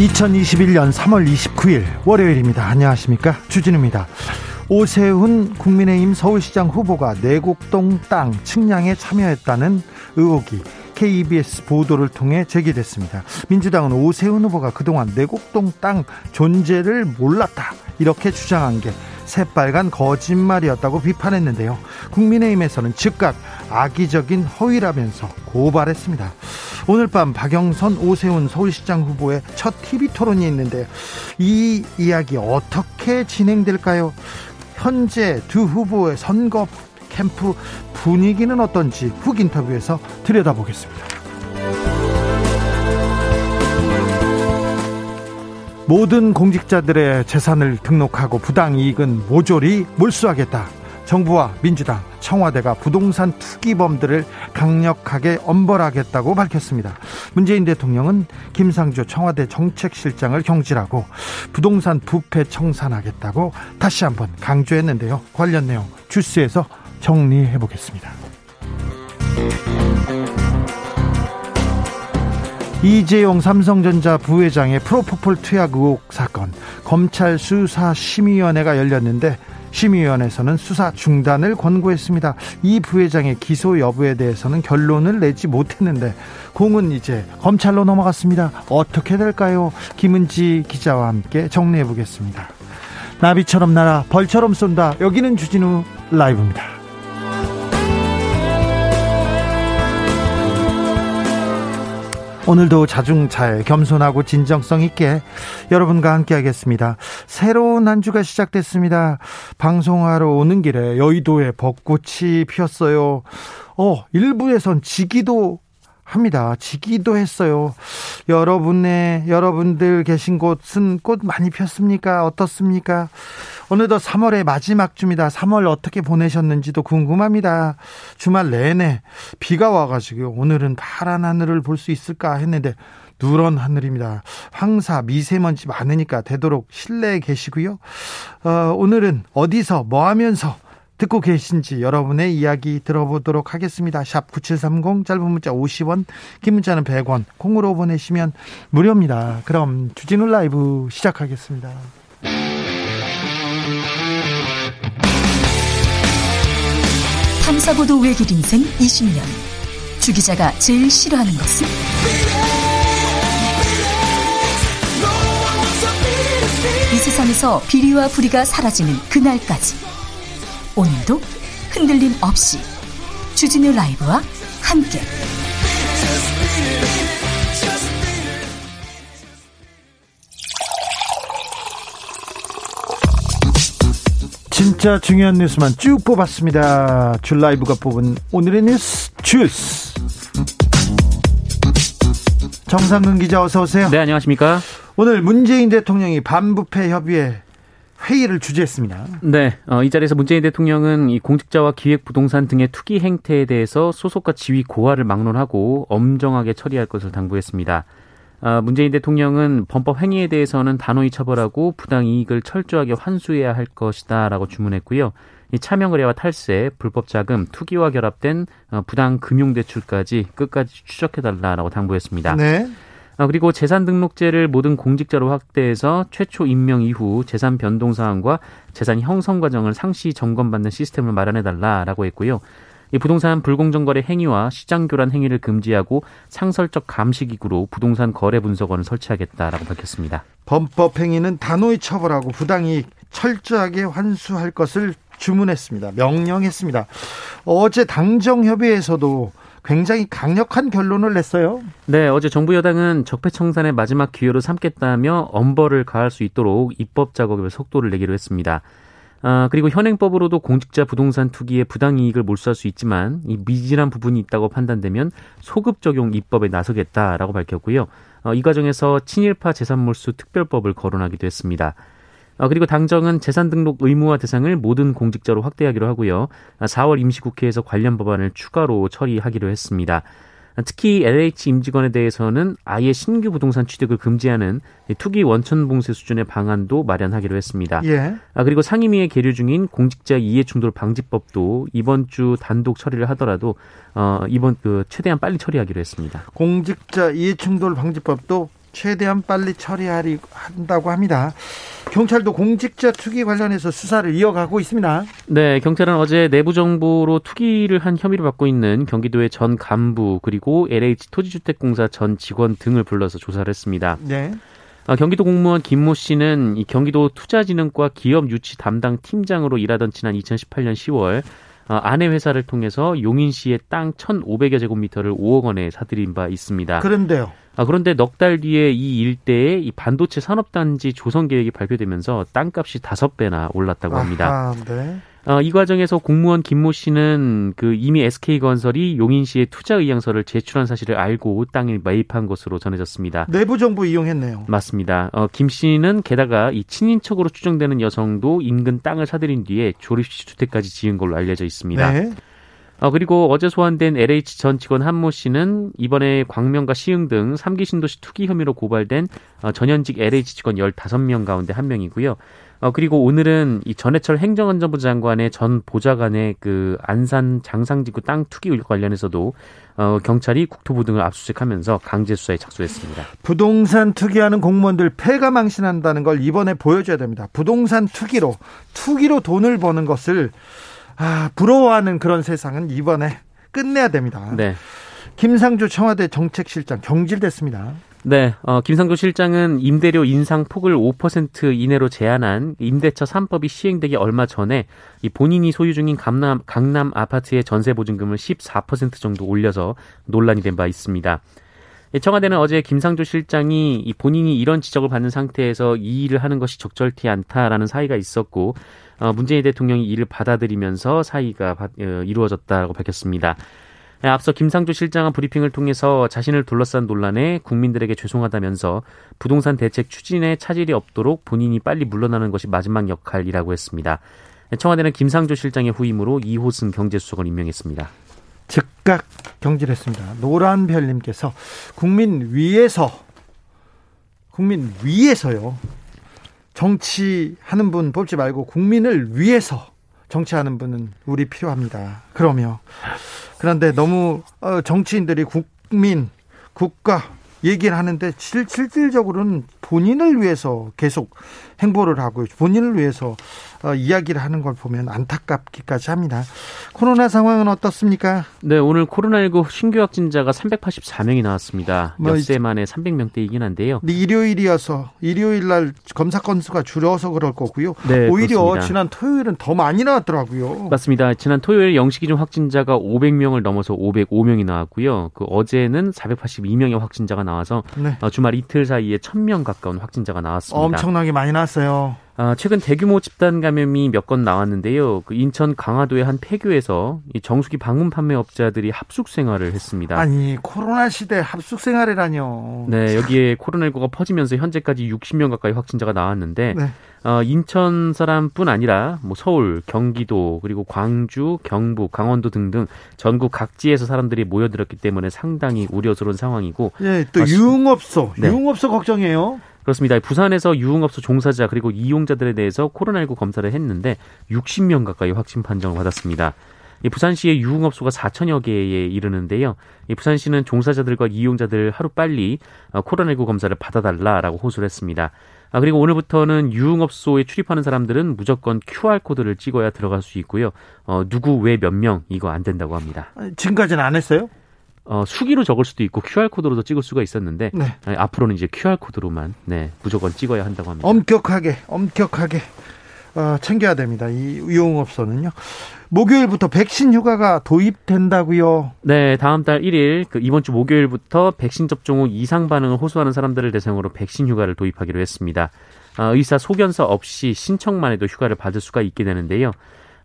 2021년 3월 29일 월요일입니다. 안녕하십니까? 주진우입니다. 오세훈 국민의힘 서울시장 후보가 내곡동 땅 측량에 참여했다는 의혹이 KBS 보도를 통해 제기됐습니다. 민주당은 오세훈 후보가 그동안 내곡동 땅 존재를 몰랐다 이렇게 주장한 게 새빨간 거짓말이었다고 비판했는데요. 국민의힘에서는 즉각 악의적인 허위라면서 고발했습니다. 오늘 밤 박영선 오세훈 서울시장 후보의 첫 TV 토론이 있는데 이 이야기 어떻게 진행될까요? 현재 두 후보의 선거 캠프 분위기는 어떤지 훅 인터뷰에서 들여다보겠습니다. 모든 공직자들의 재산을 등록하고 부당 이익은 모조리 몰수하겠다. 정부와 민주당, 청와대가 부동산 투기범들을 강력하게 엄벌하겠다고 밝혔습니다. 문재인 대통령은 김상조 청와대 정책실장을 경질하고 부동산 부패 청산하겠다고 다시 한번 강조했는데요. 관련 내용 주스에서 정리해 보겠습니다. 이재용 삼성전자 부회장의 프로포폴 투약 의혹 사건 검찰 수사 심의위원회가 열렸는데 심의위원회에서는 수사 중단을 권고했습니다. 이 부회장의 기소 여부에 대해서는 결론을 내지 못했는데 공은 이제 검찰로 넘어갔습니다. 어떻게 될까요? 김은지 기자와 함께 정리해 보겠습니다. 나비처럼 날아 벌처럼 쏜다. 여기는 주진우 라이브입니다. 오늘도 자중차에 겸손하고 진정성 있게 여러분과 함께 하겠습니다. 새로운 한 주가 시작됐습니다. 방송하러 오는 길에 여의도에 벚꽃이 피었어요. 어, 일부에선 지기도 합니다. 지기도 했어요. 여러분의 여러분들 계신 곳은 꽃 많이 폈습니까? 어떻습니까? 어느덧 3월의 마지막 주입니다. 3월 어떻게 보내셨는지도 궁금합니다. 주말 내내 비가 와가지고 오늘은 파란 하늘을 볼 수 있을까 했는데 누런 하늘입니다. 황사, 미세먼지 많으니까 되도록 실내에 계시고요. 어, 오늘은 어디서 뭐 하면서 듣고 계신지 여러분의 이야기 들어보도록 하겠습니다. 샵 9730 짧은 문자 50원, 긴 문자는 100원, 콩으로 보내시면 무료입니다. 그럼 주진우 라이브 시작하겠습니다. 탐사보도 외길 인생 20년. 주 기자가 제일 싫어하는 것은? 이 세상에서 비리와 부리가 사라지는 그날까지. 오늘도 흔들림 없이 주진우 라이브와 함께 진짜 중요한 뉴스만 쭉 뽑았습니다. 줄 라이브가 뽑은 오늘의 뉴스 주스. 정상근 기자 어서 오세요. 네, 안녕하십니까? 오늘 문재인 대통령이 반부패 협의회 회의를 주재했습니다. 네, 어, 이 자리에서 문재인 대통령은 이 공직자와 기획부동산 등의 투기 행태에 대해서 소속과 지위 고하를 막론하고 엄정하게 처리할 것을 당부했습니다. 어, 문재인 대통령은 범법 행위에 대해서는 단호히 처벌하고 부당 이익을 철저하게 환수해야 할 것이다라고 주문했고요. 이 차명 의뢰와 탈세, 불법 자금, 투기와 결합된 어, 부당 금융 대출까지 끝까지 추적해 달라라고 당부했습니다. 네. 아, 그리고 재산 등록제를 모든 공직자로 확대해서 최초 임명 이후 재산 변동 사항과 재산 형성 과정을 상시 점검받는 시스템을 마련해 달라라고 했고요. 이 부동산 불공정 거래 행위와 시장 교란 행위를 금지하고 상설적 감시 기구로 부동산 거래 분석원을 설치하겠다라고 밝혔습니다. 범법 행위는 단호히 처벌하고 부당이익 철저하게 환수할 것을 주문했습니다. 명령했습니다. 어제 당정협의회에서도 굉장히 강력한 결론을 냈어요. 네, 어제 정부 여당은 적폐청산의 마지막 기회로 삼겠다며 엄벌을 가할 수 있도록 입법 작업에 속도를 내기로 했습니다. 아, 그리고 현행법으로도 공직자 부동산 투기의 부당 이익을 몰수할 수 있지만 이 미진한 부분이 있다고 판단되면 소급 적용 입법에 나서겠다라고 밝혔고요. 어, 이 과정에서 친일파 재산몰수 특별법을 거론하기도 했습니다. 어, 그리고 당정은 재산 등록 의무화 대상을 모든 공직자로 확대하기로 하고요. 4월 임시국회에서 관련 법안을 추가로 처리하기로 했습니다. 특히 LH 임직원에 대해서는 아예 신규 부동산 취득을 금지하는 투기 원천 봉쇄 수준의 방안도 마련하기로 했습니다. 예. 아, 그리고 상임위에 계류 중인 공직자 이해충돌 방지법도 이번 주 단독 처리를 하더라도 어, 이번 그 최대한 빨리 처리하기로 했습니다. 공직자 이해충돌 방지법도 최대한 빨리 처리하리 한다고 합니다. 경찰도 공직자 투기 관련해서 수사를 이어가고 있습니다. 네, 경찰은 어제 내부 정보로 투기를 한 혐의를 받고 있는 경기도의 전 간부 그리고 LH 토지주택공사 전 직원 등을 불러서 조사를 했습니다. 네. 아, 경기도 공무원 김모 씨는 이 경기도 투자진흥과 기업 유치 담당 팀장으로 일하던 지난 2018년 10월 어, 아내 회사를 통해서 용인 시의 땅 1,500여 제곱미터를 5억 원에 사들인 바 있습니다. 그런데요. 아, 그런데 넉 달 뒤에 이 일대에 이 반도체 산업단지 조성 계획이 발표되면서 땅값이 다섯 배나 올랐다고 합니다. 아하, 네. 어, 이 과정에서 공무원 김모 씨는 그 이미 SK건설이 용인시에 투자 의향서를 제출한 사실을 알고 땅을 매입한 것으로 전해졌습니다. 내부 정보 이용했네요. 맞습니다. 어, 김 씨는 게다가 이 친인척으로 추정되는 여성도 인근 땅을 사들인 뒤에 조립식 주택까지 지은 걸로 알려져 있습니다. 네. 어, 그리고 어제 소환된 LH 전 직원 한모 씨는 이번에 광명과 시흥 등 3기 신도시 투기 혐의로 고발된 어, 전현직 LH 직원 15명 가운데 한 명이고요. 어, 그리고 오늘은 이 전해철 행정안전부 장관의 전 보좌관의 그 안산 장상지구 땅 투기 관련해서도 어, 경찰이 국토부 등을 압수수색하면서 강제 수사에 착수했습니다. 부동산 투기하는 공무원들 폐가 망신한다는 걸 이번에 보여줘야 됩니다. 부동산 투기로 투기로 돈을 버는 것을 아, 부러워하는 그런 세상은 이번에 끝내야 됩니다. 네. 김상조 청와대 정책실장 경질됐습니다. 네, 어, 김상조 실장은 임대료 인상 폭을 5% 이내로 제한한 임대차 3법이 시행되기 얼마 전에 이 본인이 소유 중인 강남, 강남 아파트의 전세 보증금을 14% 정도 올려서 논란이 된 바 있습니다. 청와대는 어제 김상조 실장이 이 본인이 이런 지적을 받는 상태에서 이 일을 하는 것이 적절치 않다라는 사의가 있었고 어, 문재인 대통령이 이를 받아들이면서 사의가 어, 이루어졌다고 밝혔습니다. 네, 앞서 김상조 실장은 브리핑을 통해서 자신을 둘러싼 논란에 국민들에게 죄송하다면서 부동산 대책 추진에 차질이 없도록 본인이 빨리 물러나는 것이 마지막 역할이라고 했습니다. 네, 청와대는 김상조 실장의 후임으로 이호승 경제수석을 임명했습니다. 즉각 경질했습니다. 노란별님께서 국민 위에서 국민 위에서요. 정치하는 분 뽑지 말고 국민을 위해서 정치하는 분은 우리 필요합니다. 그러면 그런데 너무 어, 정치인들이 국민, 국가 얘기를 하는데 실, 실질적으로는 본인을 위해서 계속 행보를 하고 본인을 위해서 어, 이야기를 하는 걸 보면 안타깝기까지 합니다. 코로나 상황은 어떻습니까? 네, 오늘 코로나19 신규 확진자가 384명이 나왔습니다. 뭐, 엿새 만에 300명대이긴 한데요. 일요일이어서 일요일 날 검사 건수가 줄어서 그럴 거고요. 네, 오히려 그렇습니다. 지난 토요일은 더 많이 나왔더라고요. 맞습니다. 지난 토요일 영시 기준 확진자가 500명을 넘어서 505명이 나왔고요. 그 어제는 482명의 확진자가 나와서 네. 어, 주말 이틀 사이에 1000명 가까운 확진자가 나왔습니다. 엄청나게 많이 나왔어요. 아, 최근 대규모 집단 감염이 몇 건 나왔는데요. 그 인천 강화도의 한 폐교에서 이 정수기 방문 판매업자들이 합숙 생활을 했습니다. 아니 코로나 시대 합숙 생활이라뇨. 네, 여기에 코로나19가 퍼지면서 현재까지 60명 가까이 확진자가 나왔는데 네. 어, 인천 사람뿐 아니라 뭐 서울, 경기도 그리고 광주, 경북, 강원도 등등 전국 각지에서 사람들이 모여들었기 때문에 상당히 우려스러운 상황이고. 예, 또 아, 유흥업소, 네. 유흥업소 걱정이에요. 그렇습니다. 부산에서 유흥업소 종사자 그리고 이용자들에 대해서 코로나19 검사를 했는데 60명 가까이 확진 판정을 받았습니다. 이 부산시의 유흥업소가 4천여 개에 이르는데요. 이 부산시는 종사자들과 이용자들 하루 빨리 어, 코로나19 검사를 받아달라라고 호소를 했습니다. 아, 그리고 오늘부터는 유흥업소에 출입하는 사람들은 무조건 QR코드를 찍어야 들어갈 수 있고요. 어, 누구 왜 몇 명 이거 안 된다고 합니다. 지금까지는 안 했어요? 어, 수기로 적을 수도 있고 QR 코드로도 찍을 수가 있었는데 네. 아니, 앞으로는 이제 QR 코드로만 네, 무조건 찍어야 한다고 합니다. 엄격하게 엄격하게 어, 챙겨야 됩니다. 이 유흥업소는요. 목요일부터 백신 휴가가 도입된다고요. 네, 다음 달 1일 그 이번 주 목요일부터 백신 접종 후 이상 반응을 호소하는 사람들을 대상으로 백신 휴가를 도입하기로 했습니다. 의사 소견서 없이 신청만 해도 휴가를 받을 수가 있게 되는데요.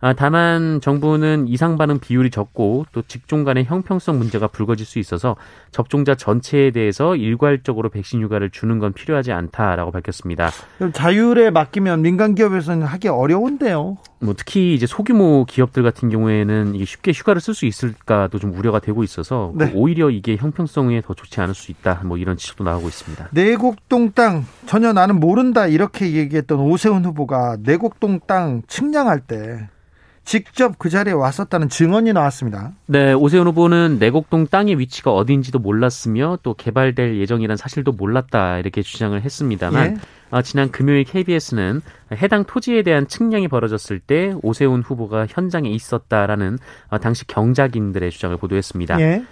아, 다만 정부는 이상 반응 비율이 적고 또 직종 간의 형평성 문제가 불거질 수 있어서 접종자 전체에 대해서 일괄적으로 백신 휴가를 주는 건 필요하지 않다라고 밝혔습니다. 자율에 맡기면 민간 기업에서는 하기 어려운데요. 뭐 특히 이제 소규모 기업들 같은 경우에는 이게 쉽게 휴가를 쓸 수 있을까도 좀 우려가 되고 있어서 네. 오히려 이게 형평성에 더 좋지 않을 수 있다. 뭐 이런 지적도 나오고 있습니다. 내곡동 땅 전혀 나는 모른다 이렇게 얘기했던 오세훈 후보가 내곡동 땅 측량할 때 직접 그 자리에 왔었다는 증언이 나왔습니다. 네, 오세훈 후보는 내곡동 땅의 위치가 어디인지도 몰랐으며 또 개발될 예정이란 사실도 몰랐다 이렇게 주장을 했습니다만 예? 어, 지난 금요일 KBS는 해당 토지에 대한 측량이 벌어졌을 때 오세훈 후보가 현장에 있었다라는 어, 당시 경작인들의 주장을 보도했습니다. 예?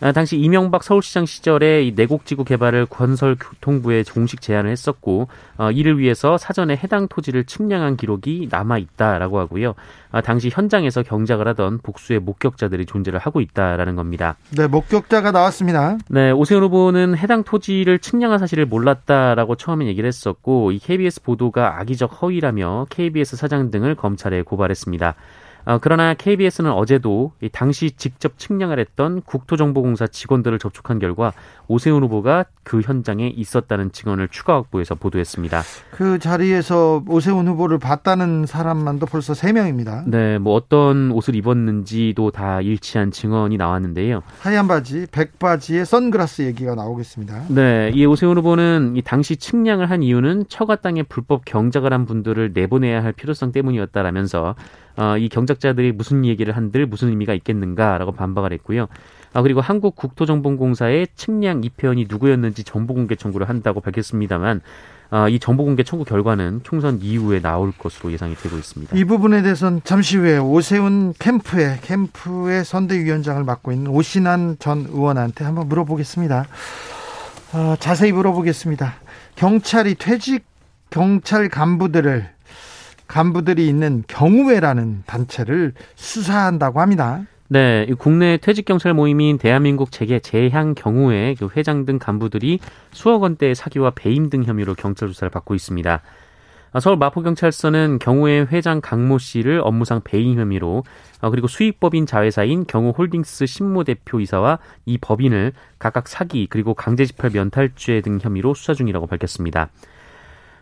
아, 당시 이명박 서울시장 시절에 이 내곡지구 개발을 건설교통부에 공식 제안을 했었고 어, 이를 위해서 사전에 해당 토지를 측량한 기록이 남아 있다라고 하고요. 아, 당시 현장에서 경작을 하던 복수의 목격자들이 존재를 하고 있다라는 겁니다. 네, 목격자가 나왔습니다. 네, 오세훈 후보는 해당 토지를 측량한 사실을 몰랐다라고 처음에 얘기를 했었고 이 KBS 보도가 악의적 허위라며 KBS 사장 등을 검찰에 고발했습니다. 어, 그러나 KBS는 어제도 당시 직접 측량을 했던 국토정보공사 직원들을 접촉한 결과 오세훈 후보가 그 현장에 있었다는 증언을 추가 확보해서 보도했습니다. 그 자리에서 오세훈 후보를 봤다는 사람만도 벌써 3명입니다. 네, 뭐 어떤 옷을 입었는지도 다 일치한 증언이 나왔는데요. 하얀 바지, 백바지에 선글라스 얘기가 나오겠습니다. 네, 이 오세훈 후보는 이 당시 측량을 한 이유는 처가 땅에 불법 경작을 한 분들을 내보내야 할 필요성 때문이었다라면서 어, 이 경작자들이 무슨 얘기를 한들 무슨 의미가 있겠는가라고 반박을 했고요. 아, 그리고 한국국토정보공사의 측량 입회원이 누구였는지 정보공개 청구를 한다고 밝혔습니다만 아, 이 정보공개 청구 결과는 총선 이후에 나올 것으로 예상이 되고 있습니다. 이 부분에 대해서는 잠시 후에 오세훈 캠프의 캠프의 선대위원장을 맡고 있는 오신환 전 의원한테 한번 물어보겠습니다. 아, 자세히 물어보겠습니다. 경찰이 퇴직 경찰 간부들을 간부들이 있는 경우회라는 단체를 수사한다고 합니다. 네, 국내 퇴직 경찰 모임인 대한민국 재계 재향 경우회 그 회장 등 간부들이 수억 원대의 사기와 배임 등 혐의로 경찰 조사를 받고 있습니다. 서울 마포경찰서는 경우회 회장 강모 씨를 업무상 배임 혐의로 어, 그리고 수익법인 자회사인 경우홀딩스 신무대표이사와 이 법인을 각각 사기 그리고 강제집합 면탈죄 등 혐의로 수사 중이라고 밝혔습니다.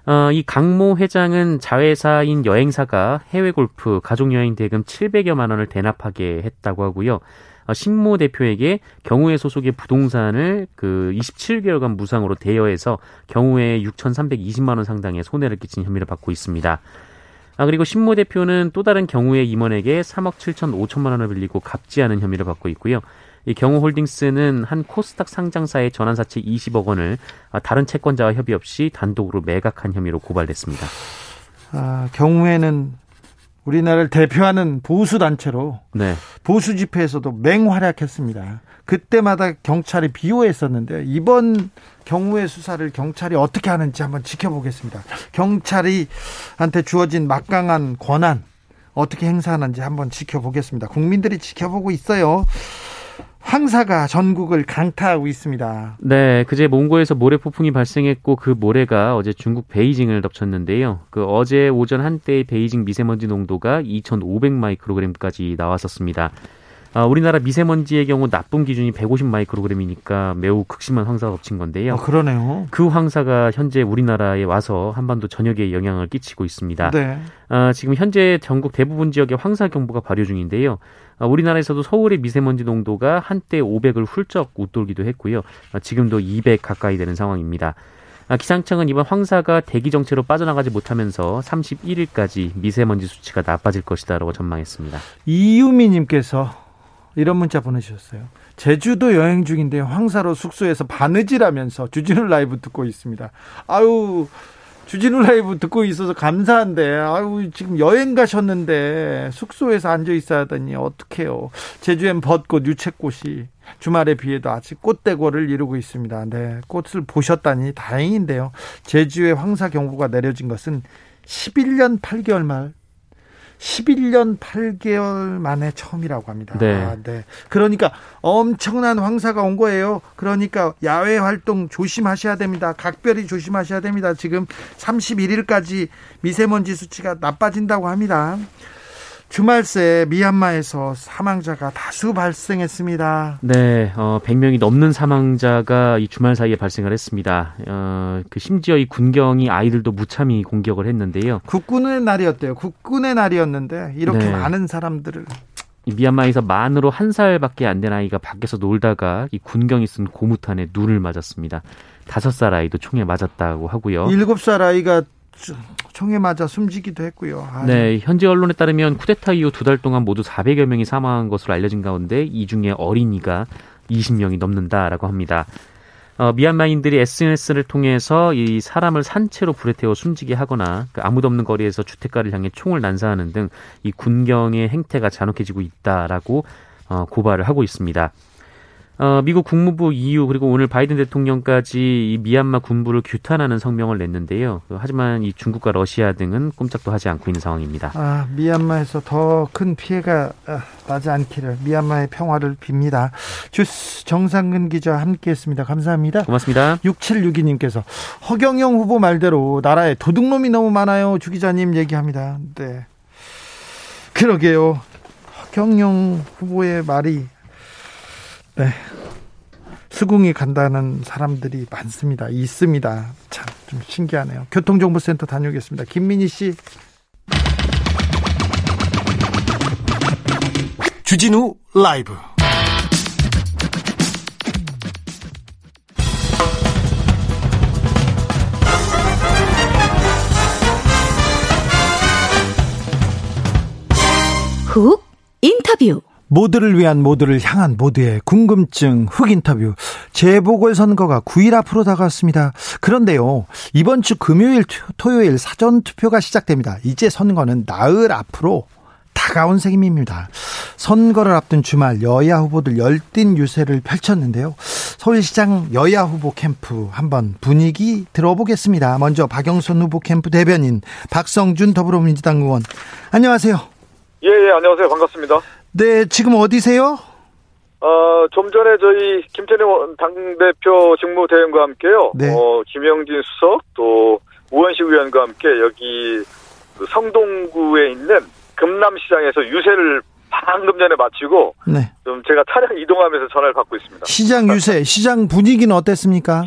어, 이 강모 회장은 자회사인 여행사가 해외 골프 가족 여행 대금 700여만 원을 대납하게 했다고 하고요. 어, 신모 대표에게 경우의 소속의 부동산을 그 27개월간 무상으로 대여해서 경우에 6,320만 원 상당의 손해를 끼친 혐의를 받고 있습니다. 아, 그리고 신모 대표는 또 다른 경우의 임원에게 3억 7천 5천만 원을 빌리고 갚지 않은 혐의를 받고 있고요. 이 경우홀딩스는 한 코스닥 상장사의 전환사채 20억 원을 다른 채권자와 협의 없이 단독으로 매각한 혐의로 고발됐습니다. 아, 경우에는 우리나라를 대표하는 보수 단체로 네. 보수 집회에서도 맹활약했습니다. 그때마다 경찰이 비호했었는데 이번 경우의 수사를 경찰이 어떻게 하는지 한번 지켜보겠습니다. 경찰이한테 주어진 막강한 권한 어떻게 행사하는지 한번 지켜보겠습니다. 국민들이 지켜보고 있어요. 황사가 전국을 강타하고 있습니다. 네, 그제 몽고에서 모래 폭풍이 발생했고 그 모래가 어제 중국 베이징을 덮쳤는데요. 그 어제 오전 한때의 베이징 미세먼지 농도가 2,500 마이크로그램까지 나왔었습니다. 아, 우리나라 미세먼지의 경우 나쁨 기준이 150 마이크로그램이니까 매우 극심한 황사가 덮친 건데요. 아, 그러네요. 그 황사가 현재 우리나라에 와서 한반도 전역에 영향을 끼치고 있습니다. 네. 아, 지금 현재 전국 대부분 지역에 황사 경보가 발효 중인데요. 아, 우리나라에서도 서울의 미세먼지 농도가 한때 500을 훌쩍 웃돌기도 했고요. 아, 지금도 200 가까이 되는 상황입니다. 아, 기상청은 이번 황사가 대기 정체로 빠져나가지 못하면서 31일까지 미세먼지 수치가 나빠질 것이다라고 전망했습니다. 이유미님께서 이런 문자 보내주셨어요. 제주도 여행 중인데 황사로 숙소에서 바느질하면서 주진우 라이브 듣고 있습니다. 아유 주진우 라이브 듣고 있어서 감사한데 아유 지금 여행 가셨는데 숙소에서 앉아 있어야 하더니 어떡해요. 제주엔 벚꽃 유채꽃이 주말에 비해도 아직 꽃대고를 이루고 있습니다. 네, 꽃을 보셨다니 다행인데요. 제주에 황사 경보가 내려진 것은 11년 8개월 말 11년 8개월 만에 처음이라고 합니다. 네. 아, 네. 그러니까 엄청난 황사가 온 거예요. 그러니까 야외 활동 조심하셔야 됩니다. 각별히 조심하셔야 됩니다. 지금 31일까지 미세먼지 수치가 나빠진다고 합니다. 주말 새 미얀마에서 사망자가 다수 발생했습니다. 네, 어, 100명이 넘는 사망자가 이 주말 사이에 발생을 했습니다. 어, 그 심지어 이 군경이 아이들도 무참히 공격을 했는데요. 국군의 날이었대요. 국군의 날이었는데 이렇게 네. 많은 사람들을 이 미얀마에서 만으로 한 살밖에 안 된 아이가 밖에서 놀다가 이 군경이 쓴 고무탄에 눈을 맞았습니다. 다섯 살 아이도 총에 맞았다고 하고요. 일곱 살 아이가 총에 맞아 숨지기도 했고요. 아, 네, 현지 언론에 따르면 쿠데타 이후 두 달 동안 모두 400여 명이 사망한 것으로 알려진 가운데 이 중에 어린이가 20명이 넘는다라고 합니다. 어, 미얀마인들이 SNS를 통해서 이 사람을 산채로 불에 태워 숨지게 하거나 그 아무도 없는 거리에서 주택가를 향해 총을 난사하는 등 이 군경의 행태가 잔혹해지고 있다라고 어, 고발을 하고 있습니다. 어, 미국 국무부 EU 그리고 오늘 바이든 대통령까지 이 미얀마 군부를 규탄하는 성명을 냈는데요. 하지만 이 중국과 러시아 등은 꼼짝도 하지 않고 있는 상황입니다. 아, 미얀마에서 더 큰 피해가 아, 나지 않기를 미얀마의 평화를 빕니다. 주스 정상근 기자 함께했습니다. 감사합니다. 고맙습니다. 6762님께서 허경영 후보 말대로 나라에 도둑놈이 너무 많아요. 주 기자님 얘기합니다. 네. 그러게요. 허경영 후보의 말이 네. 수긍이 간다는 사람들이 많습니다. 있습니다. 참 좀 신기하네요. 교통정보센터 다녀오겠습니다. 김민희 씨. 주진우 라이브. 훅 인터뷰. 모두를 위한 모두를 향한 모두의 궁금증 흑 인터뷰 재보궐 선거가 9일 앞으로 다가왔습니다. 그런데요 이번 주 금요일 토요일 사전 투표가 시작됩니다. 이제 선거는 나흘 앞으로 다가온 셈입니다. 선거를 앞둔 주말 여야 후보들 열띤 유세를 펼쳤는데요. 서울시장 여야 후보 캠프 한번 분위기 들어보겠습니다. 먼저 박영선 후보 캠프 대변인 박성준 더불어민주당 의원 안녕하세요. 예, 예, 안녕하세요. 반갑습니다. 네, 지금 어디세요? 어, 좀 전에 저희 김태년 원- 당대표 직무대행과 함께요. 네. 어, 김영진 수석, 또 우원식 의원과 함께 여기 그 성동구에 있는 금남시장에서 유세를 방금 전에 마치고 네. 좀 제가 차량 이동하면서 전화를 받고 있습니다. 시장 유세, 시장 분위기는 어땠습니까?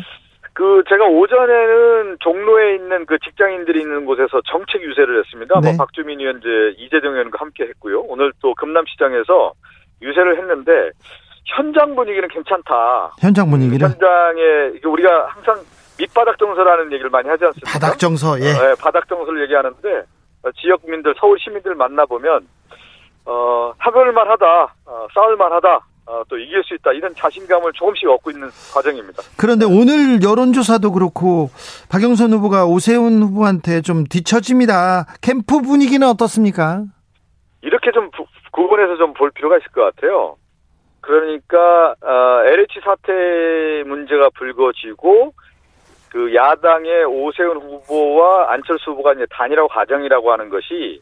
그 제가 오전에는 종로에 있는 그 직장인들이 있는 곳에서 정책 유세를 했습니다. 네. 뭐 박주민 의원, 이제 이재정 의원과 함께 했고요. 오늘 또 금남시장에서 유세를 했는데 현장 분위기는 괜찮다. 현장 분위기를 현장에 우리가 항상 밑바닥 정서라는 얘기를 많이 하지 않습니까? 바닥 정서, 예. 어, 예, 바닥 정서를 얘기하는데 어, 지역민들, 서울 시민들 만나 보면 어, 하별만 하다, 어, 싸울만 하다, 어, 또 이길 수 있다 이런 자신감을 조금씩 얻고 있는 과정입니다. 그런데 오늘 여론조사도 그렇고 박영선 후보가 오세훈 후보한테 좀 뒤처집니다. 캠프 분위기는 어떻습니까? 이렇게 좀 부- 구분해서 좀 볼 필요가 있을 것 같아요. 그러니까 어, LH 사태 문제가 불거지고 그 야당의 오세훈 후보와 안철수 후보가 이제 단일화 과정이라고 하는 것이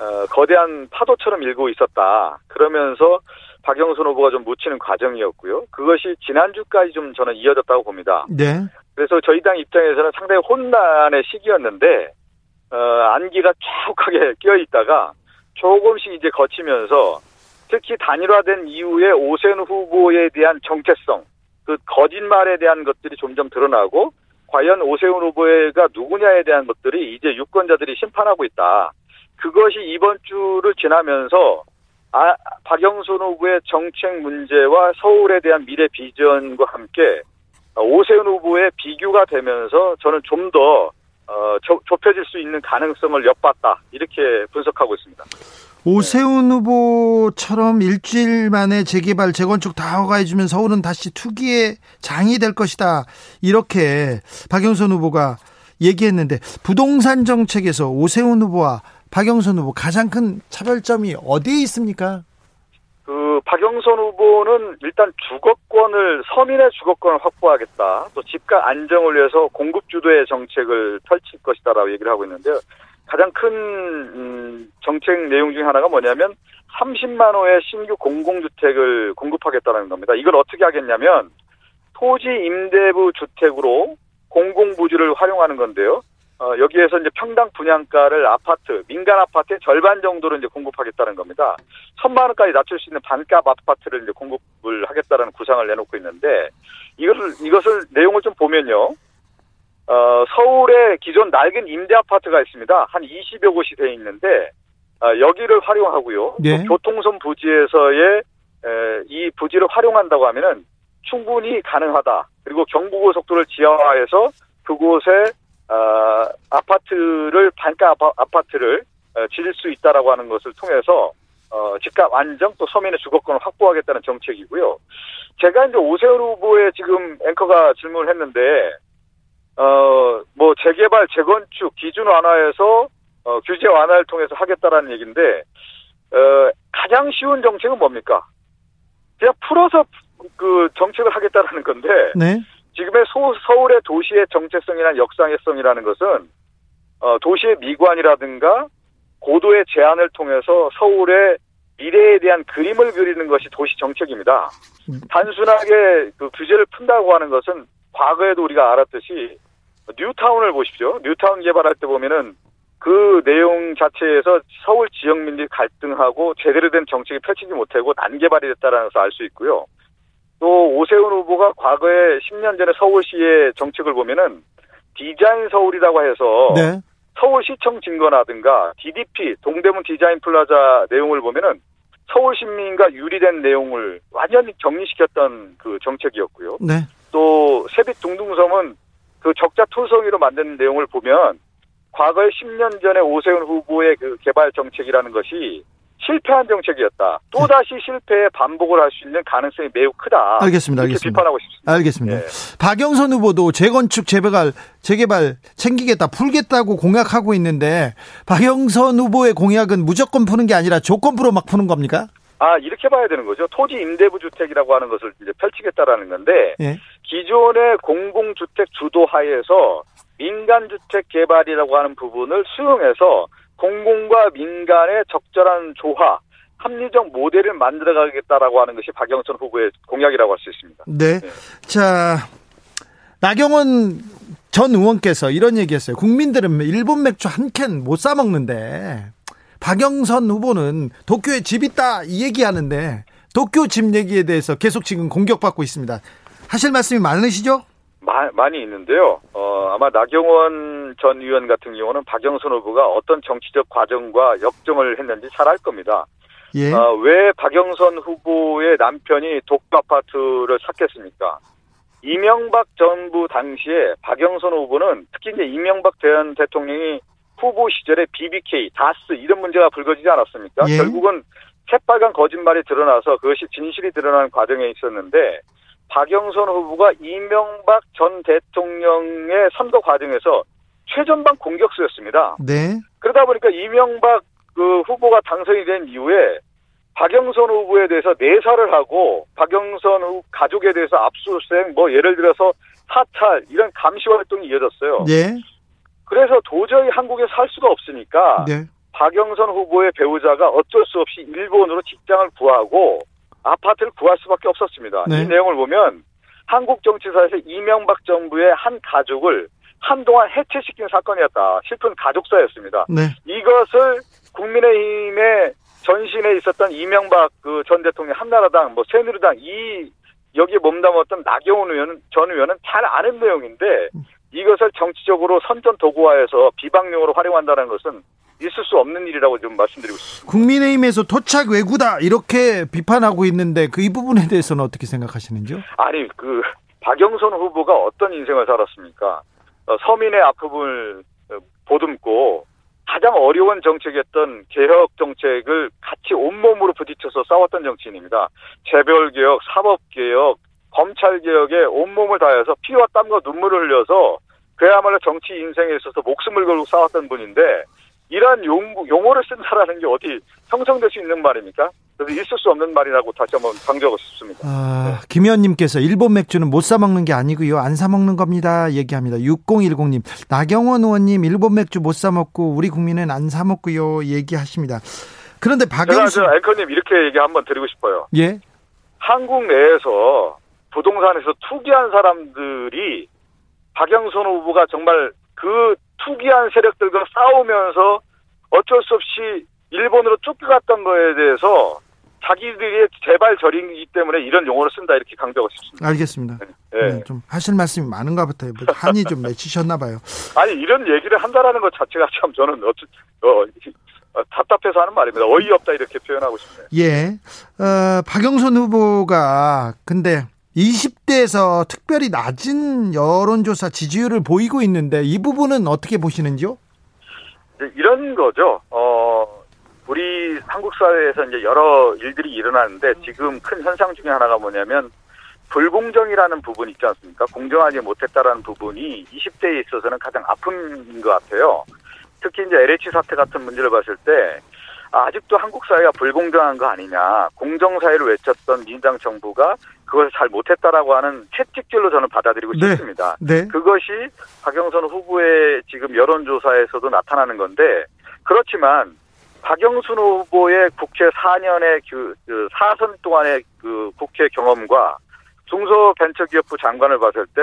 어, 거대한 파도처럼 일고 있었다. 그러면서 박영선 후보가 좀 묻히는 과정이었고요. 그것이 지난주까지 좀 저는 이어졌다고 봅니다. 네. 그래서 저희 당 입장에서는 상당히 혼란의 시기였는데 어, 안기가 쫙하게 끼어 있다가 조금씩 이제 거치면서 특히 단일화된 이후에 오세훈 후보에 대한 정체성, 그 거짓말에 대한 것들이 점점 드러나고 과연 오세훈 후보가 누구냐에 대한 것들이 이제 유권자들이 심판하고 있다. 그것이 이번 주를 지나면서 아, 박영선 후보의 정책 문제와 서울에 대한 미래 비전과 함께 오세훈 후보의 비교가 되면서 저는 좀더 어, 좁- 좁혀질 수 있는 가능성을 엿봤다 이렇게 분석하고 있습니다. 오세훈 후보처럼 일주일 만에 재개발, 재건축 다 허가해주면 서울은 다시 투기의 장이 될 것이다. 이렇게 박영선 후보가 얘기했는데 부동산 정책에서 오세훈 후보와 박영선 후보 가장 큰 차별점이 어디에 있습니까? 그 박영선 후보는 일단 주거권을 서민의 주거권을 확보하겠다. 또 집값 안정을 위해서 공급 주도의 정책을 펼칠 것이다라고 얘기를 하고 있는데요. 가장 큰 음, 정책 내용 중에 하나가 뭐냐면 30만 호의 신규 공공주택을 공급하겠다는 겁니다. 이걸 어떻게 하겠냐면 토지 임대부 주택으로 공공부지를 활용하는 건데요. 어, 여기에서 이제 평당 분양가를 아파트, 민간 아파트의 절반 정도로 이제 공급하겠다는 겁니다. 천만 원까지 낮출 수 있는 반값 아파트를 이제 공급을 하겠다는 구상을 내놓고 있는데 이것을 이것을 내용을 좀 보면요. 어, 서울에 기존 낡은 임대 아파트가 있습니다. 한 20여 곳이 돼 있는데 어, 여기를 활용하고요. 예. 교통선 부지에서의 에, 이 부지를 활용한다고 하면은 충분히 가능하다. 그리고 경부고속도로를 지하화해서 그곳에 어, 아파트를 반가 아파, 트를 어, 지을 수 있다라고 하는 것을 통해서 어, 집값 안정 또 서민의 주거권을 확보하겠다는 정책이고요. 제가 이제 오세훈 후보의 지금 앵커가 질문을 했는데 어, 뭐 재개발, 재건축 기준 완화해서 어, 규제 완화를 통해서 하겠다라는 얘기인데 어, 가장 쉬운 정책은 뭡니까? 그냥 풀어서 그 정책을 하겠다라는 건데 네. 지금의 소, 서울의 도시의 정체성이나 역상성이라는 것은 어, 도시의 미관이라든가 고도의 제한을 통해서 서울의 미래에 대한 그림을 그리는 것이 도시 정책입니다. 음. 단순하게 그 규제를 푼다고 하는 것은 과거에도 우리가 알았듯이 뉴타운을 보십시오. 뉴타운 개발할 때 보면은 그 내용 자체에서 서울 지역민들이 갈등하고 제대로 된 정책이 펼치지 못하고 난개발이 됐다는 것을 알 수 있고요. 또 오세훈 후보가 과거에 10년 전에 서울시의 정책을 보면은 디자인 서울이라고 해서 네. 서울시청 증거라든가 DDP 동대문 디자인 플라자 내용을 보면은 서울 시민과 유리된 내용을 완전히 정리시켰던 그 정책이었고요. 네. 또 세빛 둥둥섬은 그 적자 토성이로 만든 내용을 보면 과거에 10년 전에 오세훈 후보의 그 개발 정책이라는 것이 실패한 정책이었다. 또 다시 실패에 반복을 할 수 있는 가능성이 매우 크다. 알겠습니다. 알겠습니다. 비판하고 싶습니다. 알겠습니다. 예. 박영선 후보도 재건축, 재개발, 재개발 챙기겠다, 풀겠다고 공약하고 있는데 박영선 후보의 공약은 무조건 푸는 게 아니라 조건부로 막 푸는 겁니까? 아 이렇게 봐야 되는 거죠. 토지 임대부 주택이라고 하는 것을 이제 펼치겠다라는 건데 예. 기존의 공공주택 주도하에서 민간주택 개발이라고 하는 부분을 수용해서 공공과 민간의 적절한 조화, 합리적 모델을 만들어가겠다라고 하는 것이 박영선 후보의 공약이라고 할 수 있습니다. 네. 네. 자, 나경원 전 의원께서 이런 얘기했어요. 국민들은 일본 맥주 한 캔 못 사 먹는데 박영선 후보는 도쿄에 집 있다 이 얘기하는데 도쿄 집 얘기에 대해서 계속 지금 공격받고 있습니다. 하실 말씀이 많으시죠? 마- 많이 있는데요. 어, 아마 나경원 전 의원 같은 경우는 박영선 후보가 어떤 정치적 과정과 역정을 했는지 잘 알 겁니다. 예. 어, 왜 박영선 후보의 남편이 독도 아파트를 샀겠습니까? 이명박 정부 당시에 박영선 후보는 특히 이제 이명박 전 대통령이 후보 시절에 BBK, 다스 이런 문제가 불거지지 않았습니까? 예. 결국은 새빨간 거짓말이 드러나서 그것이 진실이 드러나는 과정에 있었는데 박영선 후보가 이명박 전 대통령의 선거 과정에서 최전방 공격수였습니다. 네. 그러다 보니까 이명박 그 후보가 당선이 된 이후에 박영선 후보에 대해서 내사를 하고 박영선 후 가족에 대해서 압수수색 뭐 예를 들어서 사찰 이런 감시 활동이 이어졌어요. 네. 그래서 도저히 한국에 살 수가 없으니까 네. 박영선 후보의 배우자가 어쩔 수 없이 일본으로 직장을 구하고 아파트를 구할 수밖에 없었습니다. 네. 이 내용을 보면 한국 정치사에서 이명박 정부의 한 가족을 한동안 해체시킨 사건이었다. 슬픈 가족사였습니다. 네. 이것을 국민의힘의 전신에 있었던 이명박 그 전 대통령 한나라당 뭐 새누리당 이 여기에 몸담았던 나경원 의원은 전 의원은 잘 아는 내용인데 이것을 정치적으로 선전 도구화해서 비방용으로 활용한다는 것은 있을 수 없는 일이라고 좀 말씀드리고 싶습니다. 국민의힘에서 토착 외구다 이렇게 비판하고 있는데 그 이 부분에 대해서는 어떻게 생각하시는지요? 아니 그 박영선 후보가 어떤 인생을 살았습니까? 어, 서민의 아픔을 어, 보듬고 가장 어려운 정책이었던 개혁 정책을 같이 온몸으로 부딪혀서 싸웠던 정치인입니다. 재벌 개혁, 사법 개혁, 검찰 개혁에 온몸을 다해서 피와 땀과 눈물을 흘려서 그야말로 정치 인생에 있어서 목숨을 걸고 싸웠던 분인데 이러한 용, 용어를 쓴다라는 게 어디 형성될 수 있는 말입니까? 그래서 있을 수 없는 말이라고 다시 한번 강조하고 싶습니다. 아, 김 의원님께서 일본 맥주는 못 사 먹는 게 아니고요. 안 사 먹는 겁니다. 얘기합니다. 6010님. 나경원 의원님 일본 맥주 못 사 먹고 우리 국민은 안 사 먹고요. 얘기하십니다. 그런데 박영수 제가 앵커님 이렇게 얘기 한번 드리고 싶어요. 예. 한국 내에서 부동산에서 투기한 사람들이 박영선 후보가 정말 그 투기한 세력들과 싸우면서 어쩔 수 없이 일본으로 쫓겨갔던 거에 대해서 자기들의 재발 절이기 때문에 이런 용어를 쓴다 이렇게 강조하고 싶습니다. 알겠습니다. 예. 네, 좀 하실 말씀이 많은가 보다. 뭐 한이 좀 맺히셨나 봐요. 아니 이런 얘기를 한다라는 것 자체가 참 저는 어쩌, 어, 어, 답답해서 하는 말입니다. 어이없다 이렇게 표현하고 싶네요. 예. 어, 박영선 후보가 근데 20대에서 특별히 낮은 여론조사 지지율을 보이고 있는데 이 부분은 어떻게 보시는지요? 이제 이런 거죠. 어, 우리 한국 사회에서 이제 여러 일들이 일어나는데 지금 큰 현상 중에 하나가 뭐냐면 불공정이라는 부분이 있지 않습니까? 공정하지 못했다라는 부분이 20대에 있어서는 가장 아픈 것 같아요. 특히 이제 LH 사태 같은 문제를 봤을 때 아직도 한국 사회가 불공정한 거 아니냐, 공정 사회를 외쳤던 민주당 정부가 그것을 잘 못했다라고 하는 채찍질로 저는 받아들이고 네. 싶습니다. 네. 그것이 박영선 후보의 지금 여론조사에서도 나타나는 건데 그렇지만 박영순 후보의 국회 4년의 그, 그 4선 동안의 그 국회 경험과 중소벤처기업부 장관을 봤을 때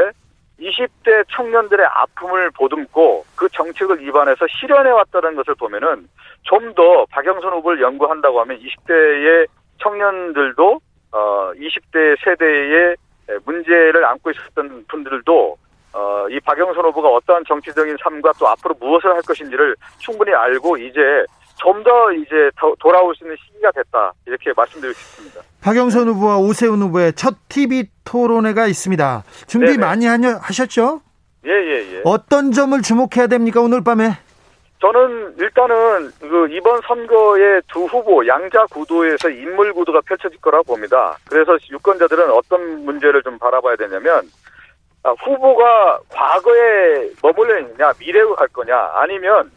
20대 청년들의 아픔을 보듬고 그 정책을 입안해서 실현해 왔다는 것을 보면은 좀 더 박영선 후보를 연구한다고 하면 20대의 청년들도 어 20대 세대의 문제를 안고 있었던 분들도 어, 이 박영선 후보가 어떠한 정치적인 삶과 또 앞으로 무엇을 할 것인지를 충분히 알고 이제 좀 더 이제 더 돌아올 수 있는 시기가 됐다 이렇게 말씀드리고 싶습니다. 박영선 후보와 오세훈 후보의 첫 TV 토론회가 있습니다. 준비 네네. 많이 하셨죠? 예예 예. 어떤 점을 주목해야 됩니까 오늘 밤에? 저는 일단은 그 이번 선거의 두 후보 양자 구도에서 인물 구도가 펼쳐질 거라고 봅니다. 그래서 유권자들은 어떤 문제를 좀 바라봐야 되냐면 아, 후보가 과거에 머물러 있느냐 미래로 갈 거냐 아니면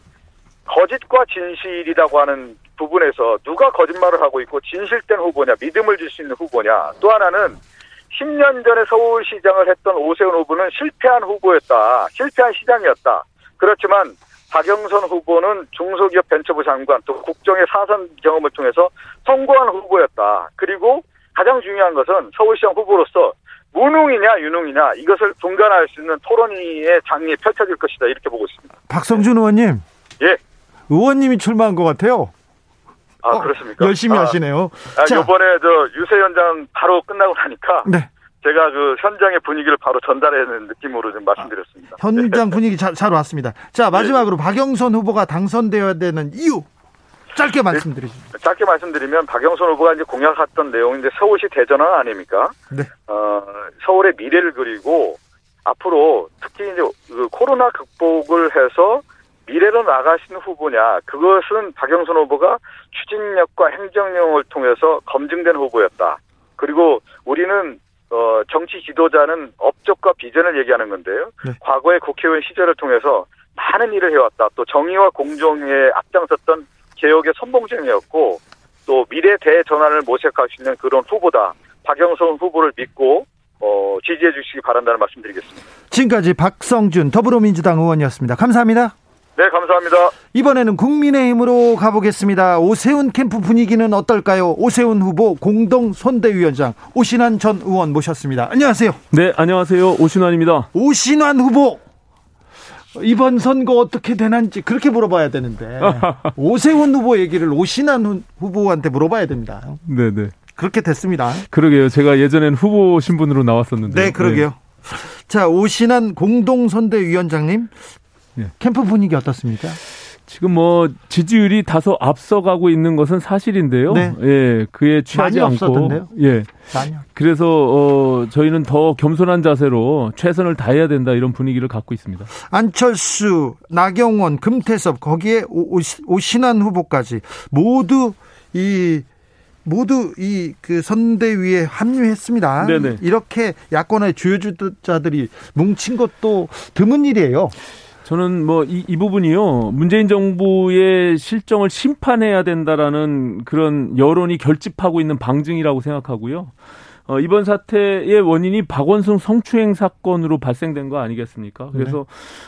거짓과 진실이라고 하는 부분에서 누가 거짓말을 하고 있고 진실된 후보냐 믿음을 줄 수 있는 후보냐 또 하나는 10년 전에 서울시장을 했던 오세훈 후보는 실패한 후보였다 실패한 시장이었다 그렇지만 박영선 후보는 중소기업 벤처부 장관 또 국정의 사선 경험을 통해서 성공한 후보였다. 그리고 가장 중요한 것은 서울시장 후보로서 무능이냐 유능이냐 이것을 분간할 수 있는 토론회의 장이 펼쳐질 것이다 이렇게 보고 있습니다. 박성준 의원님. 예. 의원님이 출마한 것 같아요. 아 어, 그렇습니까? 열심히 아, 하시네요. 아, 자. 이번에 저 유세 현장 바로 끝나고 나니까 네. 제가 그 현장의 분위기를 바로 전달하는 느낌으로 좀 말씀드렸습니다. 현장 분위기 잘, 잘 왔습니다. 자, 마지막으로 박영선 후보가 당선되어야 되는 이유. 짧게 말씀드리시죠. 짧게 말씀드리면 박영선 후보가 이제 공약했던 내용인데 서울시 대전환 아닙니까? 네. 어, 서울의 미래를 그리고 앞으로 특히 이제 그 코로나 극복을 해서 미래로 나가시는 후보냐 그것은 박영선 후보가 추진력과 행정력을 통해서 검증된 후보였다. 그리고 우리는 어, 정치 지도자는 업적과 비전을 얘기하는 건데요. 네. 과거의 국회의원 시절을 통해서 많은 일을 해왔다. 또 정의와 공정에 앞장섰던 개혁의 선봉쟁이였고 또 미래 대전환을 모색할 수 있는 그런 후보다. 박영선 후보를 믿고 어, 지지해 주시기 바란다는 말씀드리겠습니다. 지금까지 박성준 더불어민주당 의원이었습니다. 감사합니다. 네, 감사합니다. 이번에는 국민의힘으로 가보겠습니다. 오세훈 캠프 분위기는 어떨까요? 오세훈 후보 공동 선대위원장 오신환 전 의원 모셨습니다. 안녕하세요. 네, 안녕하세요. 오신환입니다. 오신환 후보 이번 선거 어떻게 되는지 그렇게 물어봐야 되는데 오세훈 후보 얘기를 오신환 후- 후보한테 물어봐야 됩니다. 네, 네. 그렇게 됐습니다. 그러게요. 제가 예전엔 후보 신분으로 나왔었는데. 네, 그러게요. 자, 오신환 공동선대위원장님 예. 캠프 분위기 어떻습니까? 지금 뭐 지지율이 다소 앞서가고 있는 것은 사실인데요. 네. 예, 그에 취하지 많이 않고 앞서던데요? 예. 아니요. 그래서 어 저희는 더 겸손한 자세로 최선을 다해야 된다 이런 분위기를 갖고 있습니다. 안철수, 나경원, 금태섭 거기에 오, 오신환 후보까지 모두 이 모두 이 그 선대위에 합류했습니다. 네네. 이렇게 야권의 주요 주자들이 뭉친 것도 드문 일이에요. 저는 뭐이 이 부분이요. 문재인 정부의 실정을 심판해야 된다라는 그런 여론이 결집하고 있는 방증이라고 생각하고요. 어, 이번 사태의 원인이 박원순 성추행 사건으로 발생된 거 아니겠습니까? 그래서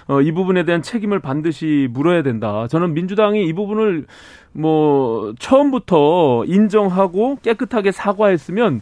어, 이 부분에 대한 책임을 반드시 물어야 된다. 저는 민주당이 이 부분을 뭐 처음부터 인정하고 깨끗하게 사과했으면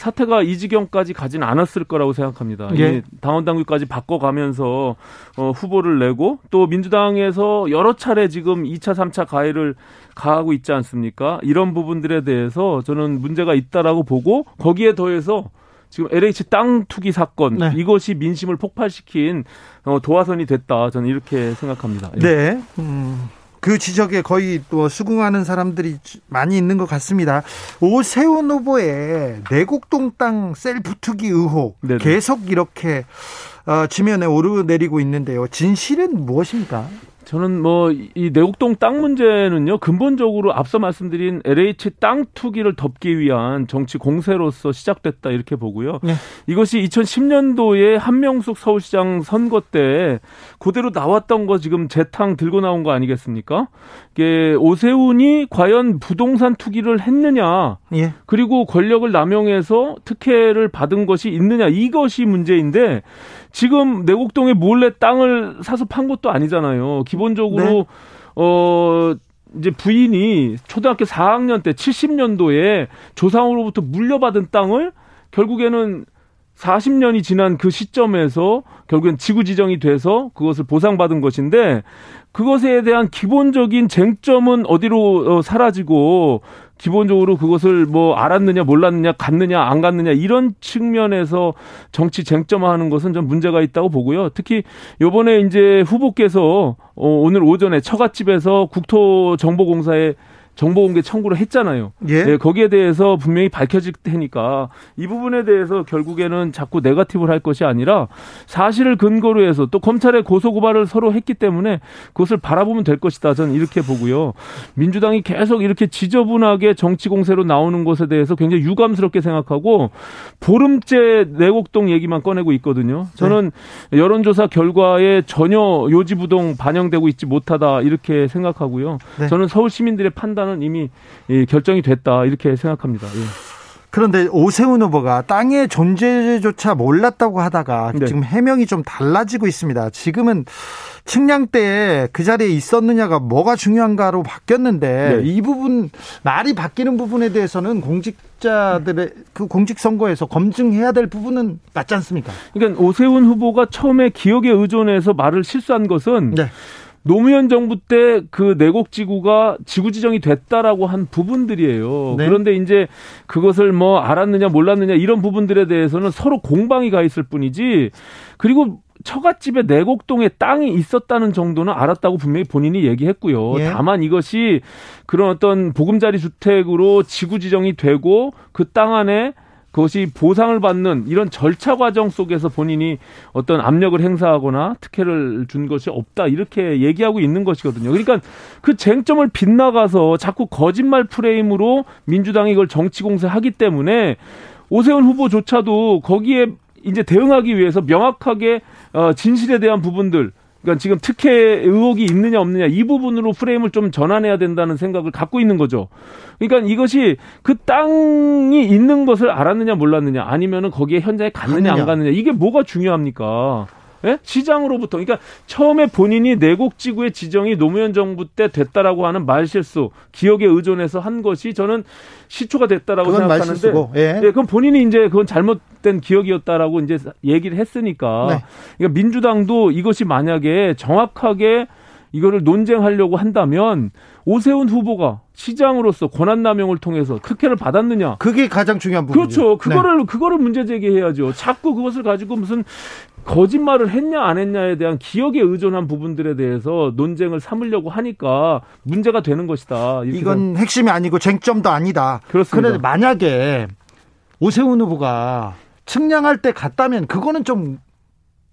사태가 이 지경까지 가진 않았을 거라고 생각합니다. 예. 이 당원 당규까지 바꿔가면서 어, 후보를 내고 또 민주당에서 여러 차례 지금 2차, 3차 가해를 가하고 있지 않습니까? 이런 부분들에 대해서 저는 문제가 있다라고 보고 거기에 더해서 지금 LH 땅 투기 사건 네. 이것이 민심을 폭발시킨 어, 도화선이 됐다. 저는 이렇게 생각합니다. 예. 네. 음, 그 지적에 거의 또 수긍하는 사람들이 많이 있는 것 같습니다. 오세훈 후보의 내곡동 땅 셀프 투기 의혹 네네. 계속 이렇게 어, 지면에 오르내리고 있는데요. 진실은 무엇입니까? 저는 뭐 이 내곡동 땅 문제는요 근본적으로 앞서 말씀드린 LH 땅 투기를 덮기 위한 정치 공세로서 시작됐다 이렇게 보고요. 네. 이것이 2010년도에 한명숙 서울시장 선거 때 그대로 나왔던 거 지금 재탕 들고 나온 거 아니겠습니까? 이게 오세훈이 과연 부동산 투기를 했느냐 예. 그리고 권력을 남용해서 특혜를 받은 것이 있느냐 이것이 문제인데 지금 내곡동에 몰래 땅을 사서 판 것도 아니잖아요. 기본적으로 네. 어 이제 부인이 초등학교 4학년 때 70년도에 조상으로부터 물려받은 땅을 결국에는 40년이 지난 그 시점에서 결국엔 지구 지정이 돼서 그것을 보상받은 것인데 그것에 대한 기본적인 쟁점은 어디로 어, 사라지고 기본적으로 그것을 뭐 알았느냐 몰랐느냐 갔느냐 안 갔느냐 이런 측면에서 정치 쟁점화하는 것은 좀 문제가 있다고 보고요. 특히 요번에 이제 후보께서 어, 오늘 오전에 처갓집에서 국토정보공사에 정보공개 청구를 했잖아요. 예. 네, 거기에 대해서 분명히 밝혀질 테니까 이 부분에 대해서 결국에는 자꾸 네거티브를 할 것이 아니라 사실을 근거로 해서 또 검찰에 고소 고발을 서로 했기 때문에 그것을 바라보면 될 것이다. 저는 이렇게 보고요. 민주당이 계속 이렇게 지저분하게 정치 공세로 나오는 것에 대해서 굉장히 유감스럽게 생각하고 보름째 내곡동 얘기만 꺼내고 있거든요. 저는 여론조사 결과에 전혀 요지부동 반영되고 있지 못하다 이렇게 생각하고요. 네. 저는 서울 시민들의 판단은 이미 예, 결정이 됐다 이렇게 생각합니다. 예. 그런데 오세훈 후보가 땅의 존재조차 몰랐다고 하다가 네. 지금 해명이 좀 달라지고 있습니다. 지금은 측량 때그 자리에 있었느냐가 뭐가 중요한가로 바뀌었는데 네. 이 부분 말이 바뀌는 부분에 대해서는 공직자들의 그 공직 선거에서 검증해야 될 부분은 맞지 않습니까? 그러니까 오세훈 후보가 처음에 기억에 의존해서 말을 실수한 것은 네. 노무현 정부 때 그 내곡 지구가 지구 지정이 됐다라고 한 부분들이에요. 네. 그런데 이제 그것을 뭐 알았느냐 몰랐느냐 이런 부분들에 대해서는 서로 공방이 가 있을 뿐이지. 그리고 처갓집에 내곡동에 땅이 있었다는 정도는 알았다고 분명히 본인이 얘기했고요. 예. 다만 이것이 그런 어떤 보금자리 주택으로 지구 지정이 되고 그 땅 안에 그것이 보상을 받는 이런 절차 과정 속에서 본인이 어떤 압력을 행사하거나 특혜를 준 것이 없다 이렇게 얘기하고 있는 것이거든요. 그러니까 그 쟁점을 빗나가서 자꾸 거짓말 프레임으로 민주당이 이걸 정치 공세하기 때문에 오세훈 후보조차도 거기에 이제 대응하기 위해서 명확하게 어, 진실에 대한 부분들 그러니까 지금 특혜 의혹이 있느냐 없느냐 이 부분으로 프레임을 좀 전환해야 된다는 생각을 갖고 있는 거죠. 그러니까 이것이 그 땅이 있는 것을 알았느냐 몰랐느냐 아니면은 거기에 현장에 갔느냐 갔느냐. 안 갔느냐 이게 뭐가 중요합니까? 예? 시장으로부터 그러니까 처음에 본인이 내곡지구의 지정이 노무현 정부 때 됐다라고 하는 말실수 기억에 의존해서 한 것이 저는 시초가 됐다라고 생각하는데 말실수고, 예. 예, 그럼 본인이 이제 그건 잘못된 기억이었다라고 이제 얘기를 했으니까 네. 그러니까 민주당도 이것이 만약에 정확하게 이거를 논쟁하려고 한다면 오세훈 후보가 시장으로서 권한 남용을 통해서 특혜를 받았느냐? 그게 가장 중요한 부분이죠. 그렇죠. 그거를 그거를 문제 제기해야죠. 자꾸 그것을 가지고 무슨 거짓말을 했냐 안 했냐에 대한 기억에 의존한 부분들에 대해서 논쟁을 삼으려고 하니까 문제가 되는 것이다. 이건 핵심이 아니고 쟁점도 아니다. 그렇습니다. 그런데 만약에 오세훈 후보가 측량할 때 갔다면 그거는 좀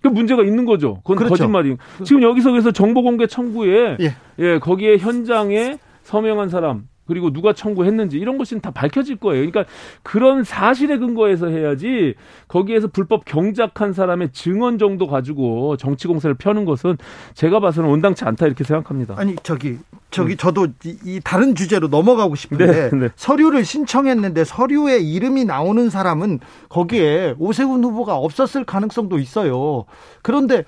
그 문제가 있는 거죠. 그건 그렇죠. 거짓말이. 지금 여기서 그래서 정보 공개 청구에 예. 예, 거기에 현장에 서명한 사람 그리고 누가 청구했는지 이런 것은 다 밝혀질 거예요. 그러니까 그런 사실에 근거해서 해야지 거기에서 불법 경작한 사람의 증언 정도 가지고 정치 공세를 펴는 것은 제가 봐서는 온당치 않다 이렇게 생각합니다. 아니 저기 저기 음. 저도 이, 이, 다른 주제로 넘어가고 싶은데 네, 네. 서류를 신청했는데 서류에 이름이 나오는 사람은 거기에 오세훈 후보가 없었을 가능성도 있어요. 그런데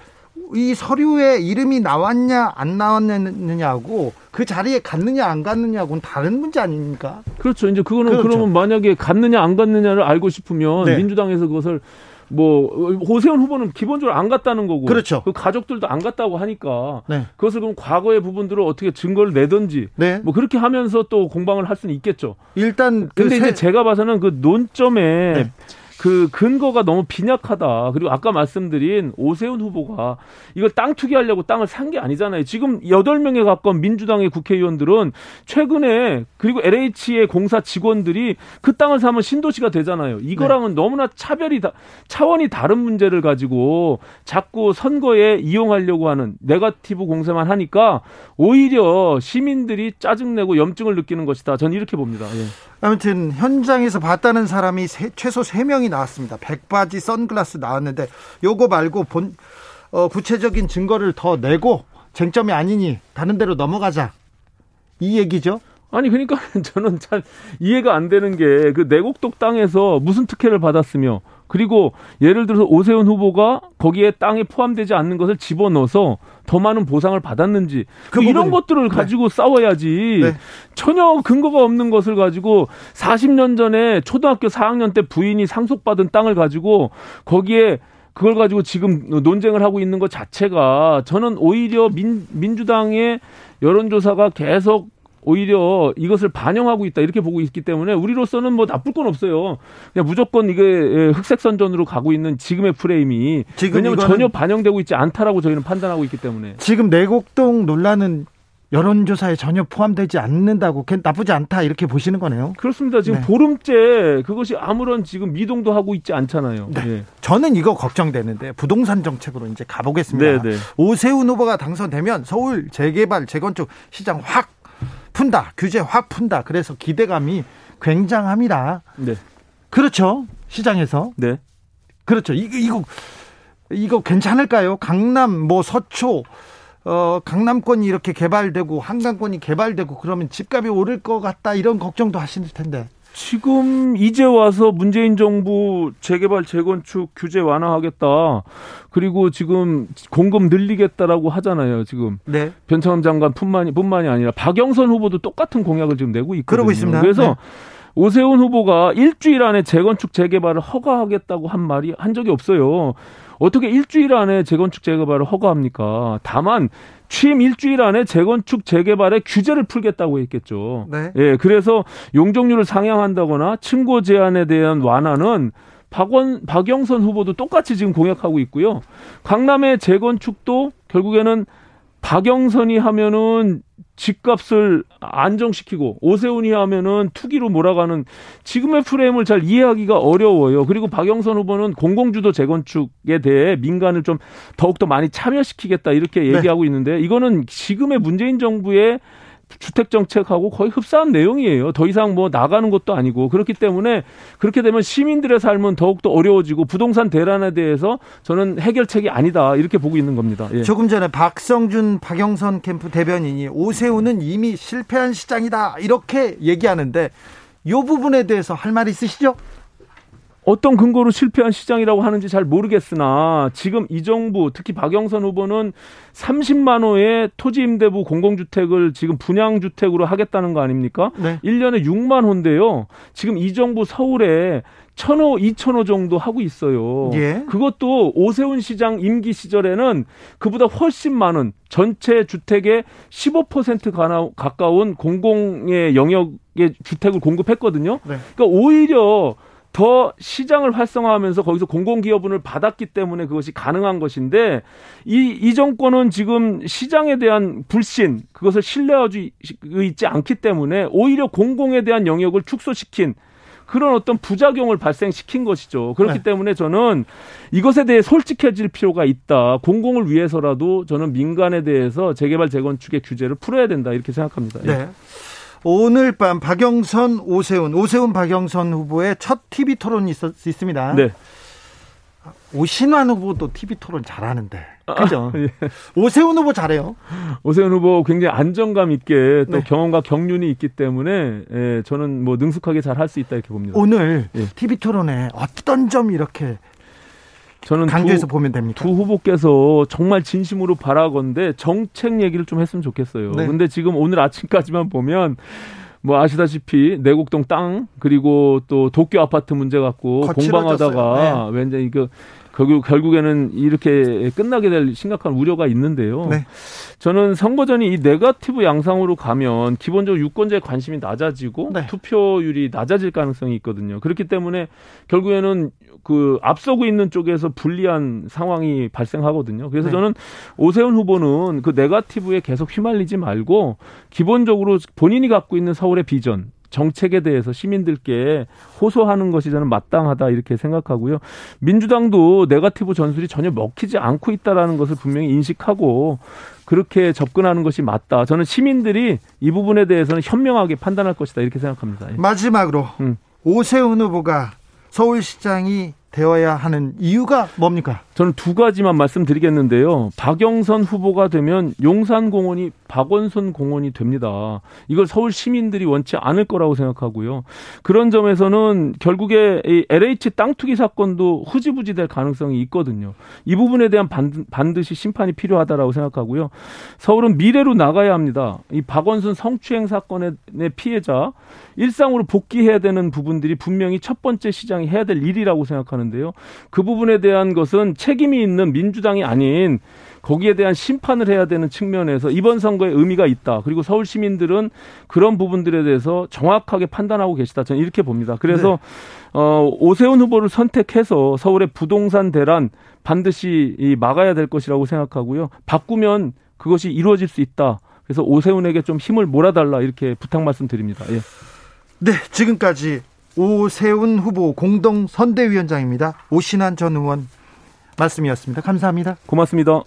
이 서류에 이름이 나왔냐 안 나왔느냐고 그 자리에 갔느냐 안 갔느냐고는 다른 문제 아닙니까? 그렇죠. 이제 그거는 그렇죠. 그러면 만약에 갔느냐 안 갔느냐를 알고 싶으면 네. 민주당에서 그것을 뭐 오세훈 후보는 기본적으로 안 갔다는 거고 그렇죠. 그 가족들도 안 갔다고 하니까 네. 그것을 그럼 과거의 부분들을 어떻게 증거를 내든지 네. 뭐 그렇게 하면서 또 공방을 할 수는 있겠죠. 일단 그 근데 세... 이제 제가 봐서는 그 논점에 네. 그 근거가 너무 빈약하다. 그리고 아까 말씀드린 오세훈 후보가 이걸 땅 투기하려고 땅을 산 게 아니잖아요. 지금 여덟 명에 가까운 민주당의 국회의원들은 최근에 그리고 LH의 공사 직원들이 그 땅을 사면 신도시가 되잖아요. 이거랑은 네. 너무나 차별이 다, 차원이 다른 문제를 가지고 자꾸 선거에 이용하려고 하는 네가티브 공세만 하니까 오히려 시민들이 짜증내고 염증을 느끼는 것이다. 저는 이렇게 봅니다. 예. 아무튼 현장에서 봤다는 사람이 세, 최소 3명이 나왔습니다. 백바지, 선글라스 나왔는데 요거 말고 본 어, 구체적인 증거를 더 내고 쟁점이 아니니 다른 데로 넘어가자. 이 얘기죠. 아니 그러니까 저는 잘 이해가 안 되는 게 그 내곡동 땅에서 무슨 특혜를 받았으며 그리고 예를 들어서 오세훈 후보가 거기에 땅에 포함되지 않는 것을 집어넣어서 더 많은 보상을 받았는지 그 이런 것들을 네. 가지고 네. 싸워야지 네. 전혀 근거가 없는 것을 가지고 40년 전에 초등학교 4학년 때 부인이 상속받은 땅을 가지고 거기에 그걸 가지고 지금 논쟁을 하고 있는 것 자체가 저는 오히려 민, 민주당의 여론조사가 계속 오히려 이것을 반영하고 있다 이렇게 보고 있기 때문에 우리로서는 뭐 나쁠 건 없어요. 그냥 무조건 이게 예, 흑색 선전으로 가고 있는 지금의 프레임이 지금 왜냐하면 전혀 반영되고 있지 않다라고 저희는 판단하고 있기 때문에 지금 내곡동 논란은 여론조사에 전혀 포함되지 않는다고 나쁘지 않다 이렇게 보시는 거네요. 그렇습니다. 지금 네. 보름째 그것이 아무런 지금 미동도 하고 있지 않잖아요. 네. 네. 저는 이거 걱정되는데 부동산 정책으로 이제 가보겠습니다. 네, 네. 오세훈 후보가 당선되면 서울 재개발 재건축 시장 확 푼다. 규제 확 푼다. 그래서 기대감이 굉장합니다. 네. 그렇죠. 시장에서. 네. 그렇죠. 이거 이거 이거 괜찮을까요? 강남 뭐 서초 어 강남권이 이렇게 개발되고 한강권이 개발되고 그러면 집값이 오를 것 같다 이런 걱정도 하시는 텐데. 지금 이제 와서 문재인 정부 재개발 재건축 규제 완화하겠다. 그리고 지금 공급 늘리겠다라고 하잖아요. 지금 네. 변창흠 장관 뿐만이 뿐만이 아니라 박영선 후보도 똑같은 공약을 지금 내고 있거든요. 그러고 있습니다. 그래서 네. 오세훈 후보가 일주일 안에 재건축 재개발을 허가하겠다고 한 말이 한 적이 없어요. 어떻게 일주일 안에 재건축 재개발을 허가합니까? 다만 취임 일주일 안에 재건축 재개발의 규제를 풀겠다고 했겠죠. 네. 예, 그래서 용적률을 상향한다거나 층고 제한에 대한 완화는 박원 박영선 후보도 똑같이 지금 공약하고 있고요. 강남의 재건축도 결국에는 박영선이 하면은 집값을 안정시키고 오세훈이 하면은 투기로 몰아가는 지금의 프레임을 잘 이해하기가 어려워요. 그리고 박영선 후보는 공공주도 재건축에 대해 민간을 좀 더욱더 많이 참여시키겠다 이렇게 네. 얘기하고 네. 있는데 이거는 지금의 문재인 정부의 주택 정책하고 거의 흡사한 내용이에요. 더 이상 뭐 나가는 것도 아니고 그렇기 때문에 그렇게 되면 시민들의 삶은 더욱더 어려워지고 부동산 대란에 대해서 저는 해결책이 아니다 이렇게 보고 있는 겁니다. 예. 조금 전에 박성준 박영선 캠프 대변인이 오세훈은 이미 실패한 시장이다 이렇게 얘기하는데 이 부분에 대해서 할 말 있으시죠? 어떤 근거로 실패한 시장이라고 하는지 잘 모르겠으나 지금 이 정부 특히 박영선 후보는 30만 호의 토지 임대부 공공주택을 지금 분양 주택으로 하겠다는 거 아닙니까? 네. 1년에 6만 호인데요. 지금 이 정부 서울에 1000호, 2000호 정도 하고 있어요. 예. 그것도 오세훈 시장 임기 시절에는 그보다 훨씬 많은 전체 주택의 15% 가까운 공공의 영역의 주택을 공급했거든요. 네. 그러니까 오히려 더 시장을 활성화하면서 거기서 공공기업분을 받았기 때문에 그것이 가능한 것인데 이, 이 정권은 지금 시장에 대한 불신 그것을 신뢰하고 있지 않기 때문에 오히려 공공에 대한 영역을 축소시킨 그런 어떤 부작용을 발생시킨 것이죠. 그렇기 네. 때문에 저는 이것에 대해 솔직해질 필요가 있다. 공공을 위해서라도 저는 민간에 대해서 재개발 재건축의 규제를 풀어야 된다 이렇게 생각합니다. 네. 오늘 밤 박영선, 오세훈, 오세훈, 박영선 후보의 첫 TV 토론이 있, 있습니다. 네. 오신환 후보도 TV 토론 잘하는데. 그죠? 아, 예. 오세훈 후보 잘해요. 오세훈 후보 굉장히 안정감 있게 또 네. 경험과 경륜이 있기 때문에 예, 저는 뭐 능숙하게 잘 할 수 있다 이렇게 봅니다. 오늘 예. TV 토론에 어떤 점 이렇게 저는 강조해서 두, 보면 됩니다. 두 후보께서 정말 진심으로 바라건데 정책 얘기를 좀 했으면 좋겠어요. 네. 근데 지금 오늘 아침까지만 보면 뭐 아시다시피 내곡동 땅 그리고 또 도쿄 아파트 문제 갖고 공방하다가 네. 왠지 이거 결국 결국에는 이렇게 끝나게 될 심각한 우려가 있는데요. 네. 저는 선거 전이 이 네거티브 양상으로 가면 기본적으로 유권자의 관심이 낮아지고 네. 투표율이 낮아질 가능성이 있거든요. 그렇기 때문에 결국에는 그 앞서고 있는 쪽에서 불리한 상황이 발생하거든요. 그래서 네. 저는 오세훈 후보는 그 네거티브에 계속 휘말리지 말고 기본적으로 본인이 갖고 있는 서울의 비전 정책에 대해서 시민들께 호소하는 것이 저는 마땅하다 이렇게 생각하고요. 민주당도 네가티브 전술이 전혀 먹히지 않고 있다라는 것을 분명히 인식하고 그렇게 접근하는 것이 맞다. 저는 시민들이 이 부분에 대해서는 현명하게 판단할 것이다 이렇게 생각합니다. 마지막으로 음. 오세훈 후보가 서울시장이 되어야 하는 이유가 뭡니까? 저는 두 가지만 말씀드리겠는데요. 박영선 후보가 되면 용산공원이 박원순 공원이 됩니다. 이걸 서울 시민들이 원치 않을 거라고 생각하고요. 그런 점에서는 결국에 이 LH 땅 투기 사건도 후지부지 될 가능성이 있거든요. 이 부분에 대한 반드시 심판이 필요하다라고 생각하고요. 서울은 미래로 나가야 합니다. 이 박원순 성추행 사건의 피해자 일상으로 복귀해야 되는 부분들이 분명히 첫 번째 시장이 해야 될 일이라고 생각하는데요. 그 부분에 대한 것은 책임이 있는 민주당이 아닌 거기에 대한 심판을 해야 되는 측면에서 이번 선거에 의미가 있다. 그리고 서울 시민들은 그런 부분들에 대해서 정확하게 판단하고 계시다. 저는 이렇게 봅니다. 그래서 네. 어, 오세훈 후보를 선택해서 서울의 부동산 대란 반드시 이 막아야 될 것이라고 생각하고요. 바꾸면 그것이 이루어질 수 있다. 그래서 오세훈에게 좀 힘을 몰아달라 이렇게 부탁 말씀드립니다. 예. 네, 지금까지 오세훈 후보 공동 선대위원장입니다. 오신환 전 의원 말씀이었습니다. 감사합니다. 고맙습니다.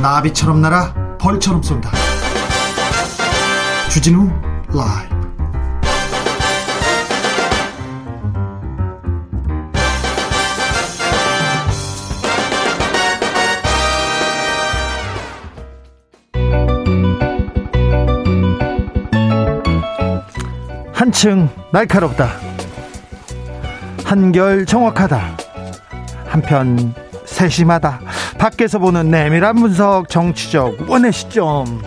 나비처럼 날아 벌처럼 쏜다. 주진우 라이브 한층 날카롭다. 한결 정확하다. 한편 세심하다. 밖에서 보는 내밀한 분석 정치적 원의 시점.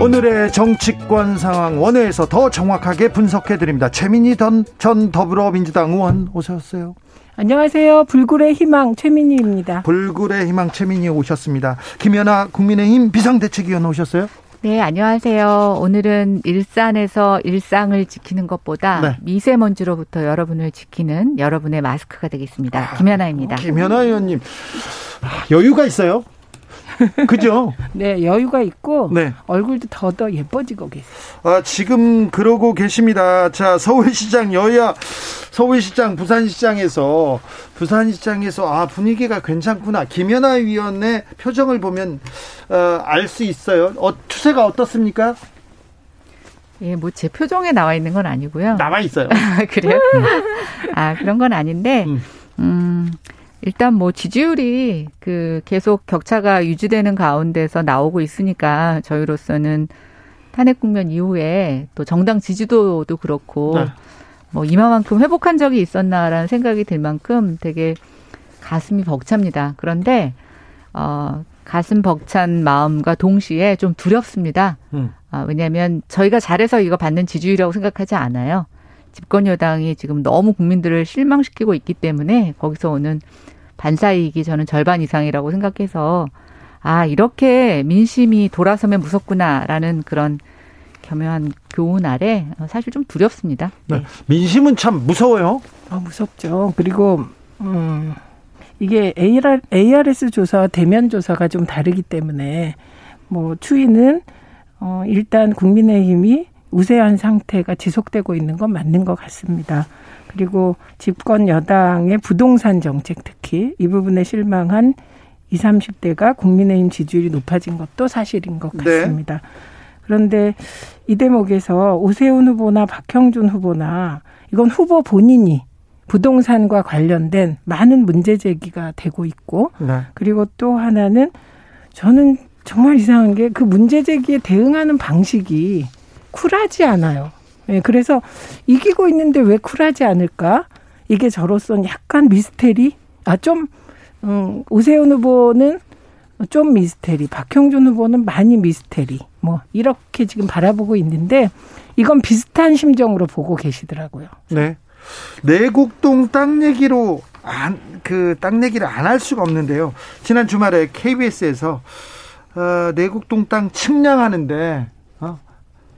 오늘의 정치권 상황 원회에서 더 정확하게 분석해 드립니다. 최민희 전 더불어민주당 의원 오셨어요. 안녕하세요. 불굴의 희망 최민희입니다. 불굴의 희망 최민희 오셨습니다. 김연아 국민의힘 비상대책위원 오셨어요? 네, 안녕하세요. 오늘은 일산에서 일상을 지키는 것보다 네. 미세먼지로부터 여러분을 지키는 여러분의 마스크가 되겠습니다. 아, 김연아입니다. 김연아 의원님, 아, 여유가 있어요? 그죠? 네, 여유가 있고 네. 얼굴도 더더 예뻐지고 계세요. 아, 지금 그러고 계십니다. 자, 서울시장 여야 서울시장 부산시장에서 부산시장에서 아 분위기가 괜찮구나. 김연아 위원의 표정을 보면 어, 알 수 있어요. 어, 추세가 어떻습니까? 예, 뭐 제 표정에 나와 있는 건 아니고요. 나와 있어요. 그래요? 아, 그런 건 아닌데 음. 음 일단 뭐 지지율이 그 계속 격차가 유지되는 가운데서 나오고 있으니까 저희로서는 탄핵 국면 이후에 또 정당 지지도도 그렇고 네. 뭐 이만큼 회복한 적이 있었나라는 생각이 들 만큼 되게 가슴이 벅찹니다. 그런데 어 가슴 벅찬 마음과 동시에 좀 두렵습니다. 음. 아, 왜냐하면 저희가 잘해서 이거 받는 지지율이라고 생각하지 않아요. 집권 여당이 지금 너무 국민들을 실망시키고 있기 때문에 거기서 오는 반사이익이 저는 절반 이상이라고 생각해서 아 이렇게 민심이 돌아서면 무섭구나라는 그런 겸허한 교훈 아래 사실 좀 두렵습니다. 네. 네. 민심은 참 무서워요. 아, 무섭죠. 그리고 음, 이게 AR, ARS 조사와 대면 조사가 좀 다르기 때문에 뭐 추이는 어, 일단 국민의힘이 우세한 상태가 지속되고 있는 건 맞는 것 같습니다. 그리고 집권 여당의 부동산 정책 특히 이 부분에 실망한 20, 30대가 국민의힘 지지율이 높아진 것도 사실인 것 네. 같습니다. 네. 그런데 이 대목에서 오세훈 후보나 박형준 후보나 이건 후보 본인이 부동산과 관련된 많은 문제 제기가 되고 있고 네. 그리고 또 하나는 저는 정말 이상한 게 그 문제 제기에 대응하는 방식이 쿨하지 않아요. 네, 그래서 이기고 있는데 왜 쿨하지 않을까? 이게 저로서는 약간 미스테리? 아, 좀, 음, 오세훈 후보는 좀 미스테리, 박형준 후보는 많이 미스테리. 뭐, 이렇게 지금 바라보고 있는데, 이건 비슷한 심정으로 보고 계시더라고요. 네. 내곡동 땅 얘기로 안, 그, 땅 얘기를 안 할 수가 없는데요. 지난 주말에 KBS에서, 어, 내곡동 땅 측량하는데, 어,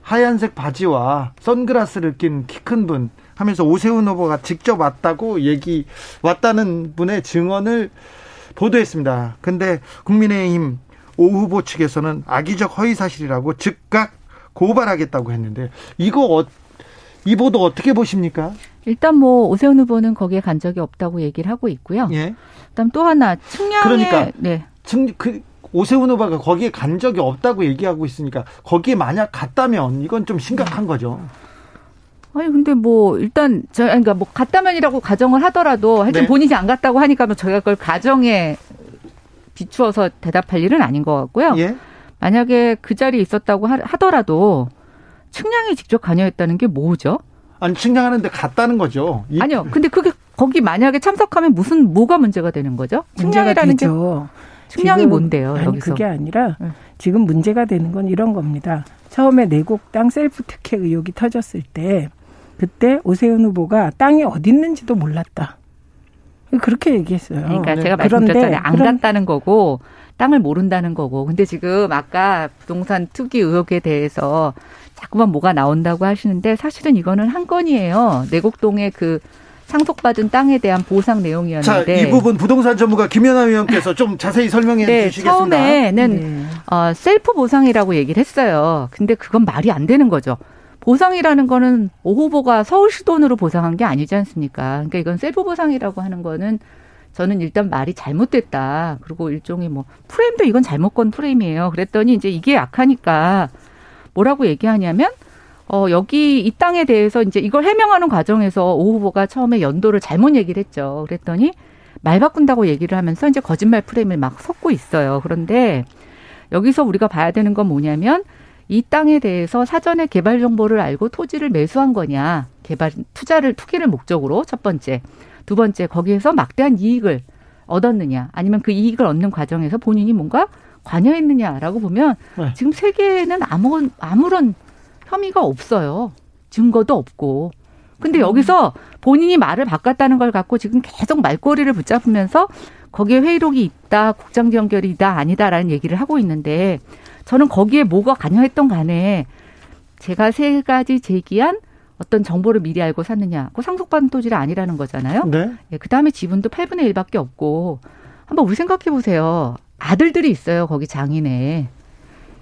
하얀색 바지와 선글라스를 낀 키 큰 분 하면서 오세훈 후보가 직접 왔다고 얘기, 왔다는 분의 증언을 보도했습니다. 근데 국민의힘 오 후보 측에서는 악의적 허위 사실이라고 즉각 고발하겠다고 했는데 이거 어, 이 보도 어떻게 보십니까? 일단 뭐 오세훈 후보는 거기에 간 적이 없다고 얘기를 하고 있고요. 예. 그다음 또 하나 측량에 그러니까 네. 측, 그 오세훈 후보가 거기에 간 적이 없다고 얘기하고 있으니까 거기에 만약 갔다면 이건 좀 심각한 거죠. 아니 근데 뭐 일단 저 그러니까 뭐 갔다면이라고 가정을 하더라도 하여튼 네. 본인이 안 갔다고 하니까 뭐 저희가 그걸 가정에 비추어서 대답할 일은 아닌 것 같고요. 예? 만약에 그 자리에 있었다고 하더라도 측량이 직접 관여했다는 게 뭐죠? 아니 측량하는데 갔다는 거죠. 이... 아니요. 근데 그게 거기 만약에 참석하면 무슨 뭐가 문제가 되는 거죠? 측량이라는 게 측량이 뭔데요? 아니, 여기서 그게 아니라 지금 문제가 되는 건 이런 겁니다. 처음에 내곡 땅 셀프 특혜 의혹이 터졌을 때 그때 오세훈 후보가 땅이 어디 있는지도 몰랐다. 그렇게 얘기했어요. 그러니까 네. 제가 말씀드렸잖아요. 안 그런... 갔다는 거고 땅을 모른다는 거고. 근데 지금 아까 부동산 투기 의혹에 대해서 자꾸만 뭐가 나온다고 하시는데 사실은 이거는 한 건이에요. 내곡동의 그 상속받은 땅에 대한 보상 내용이었는데. 자, 이 부분 부동산 전문가 김연아 위원께서 좀 자세히 설명해 네, 주시겠습니다. 처음에는 네. 어, 셀프 보상이라고 얘기를 했어요. 근데 그건 말이 안 되는 거죠. 보상이라는 거는 오 후보가 서울시 돈으로 보상한 게 아니지 않습니까? 그러니까 이건 셀프 보상이라고 하는 거는 저는 일단 말이 잘못됐다. 그리고 일종의 뭐 프레임도 이건 잘못 건 프레임이에요. 그랬더니 이제 이게 약하니까 뭐라고 얘기하냐면 어 여기 이 땅에 대해서 이제 이걸 해명하는 과정에서 오 후보가 처음에 연도를 잘못 얘기를 했죠. 그랬더니 말 바꾼다고 얘기를 하면서 이제 거짓말 프레임을 막 섞고 있어요. 그런데 여기서 우리가 봐야 되는 건 뭐냐면 이 땅에 대해서 사전에 개발 정보를 알고 토지를 매수한 거냐, 개발 투자를 투기를 목적으로 첫 번째, 두 번째 거기에서 막대한 이익을 얻었느냐, 아니면 그 이익을 얻는 과정에서 본인이 뭔가 관여했느냐라고 보면 네. 지금 세계에는 아무 아무런 혐의가 없어요. 증거도 없고. 근데 음. 여기서 본인이 말을 바꿨다는 걸 갖고 지금 계속 말꼬리를 붙잡으면서 거기에 회의록이 있다, 국장 연결이다, 아니다라는 얘기를 하고 있는데 저는 거기에 뭐가 관여했던 간에 제가 세 가지 제기한 어떤 정보를 미리 알고 샀느냐. 그 상속받은 토지가 아니라는 거잖아요. 네. 예, 그 다음에 지분도 8분의 1밖에 없고 한번 우리 생각해 보세요. 아들들이 있어요. 거기 장인에.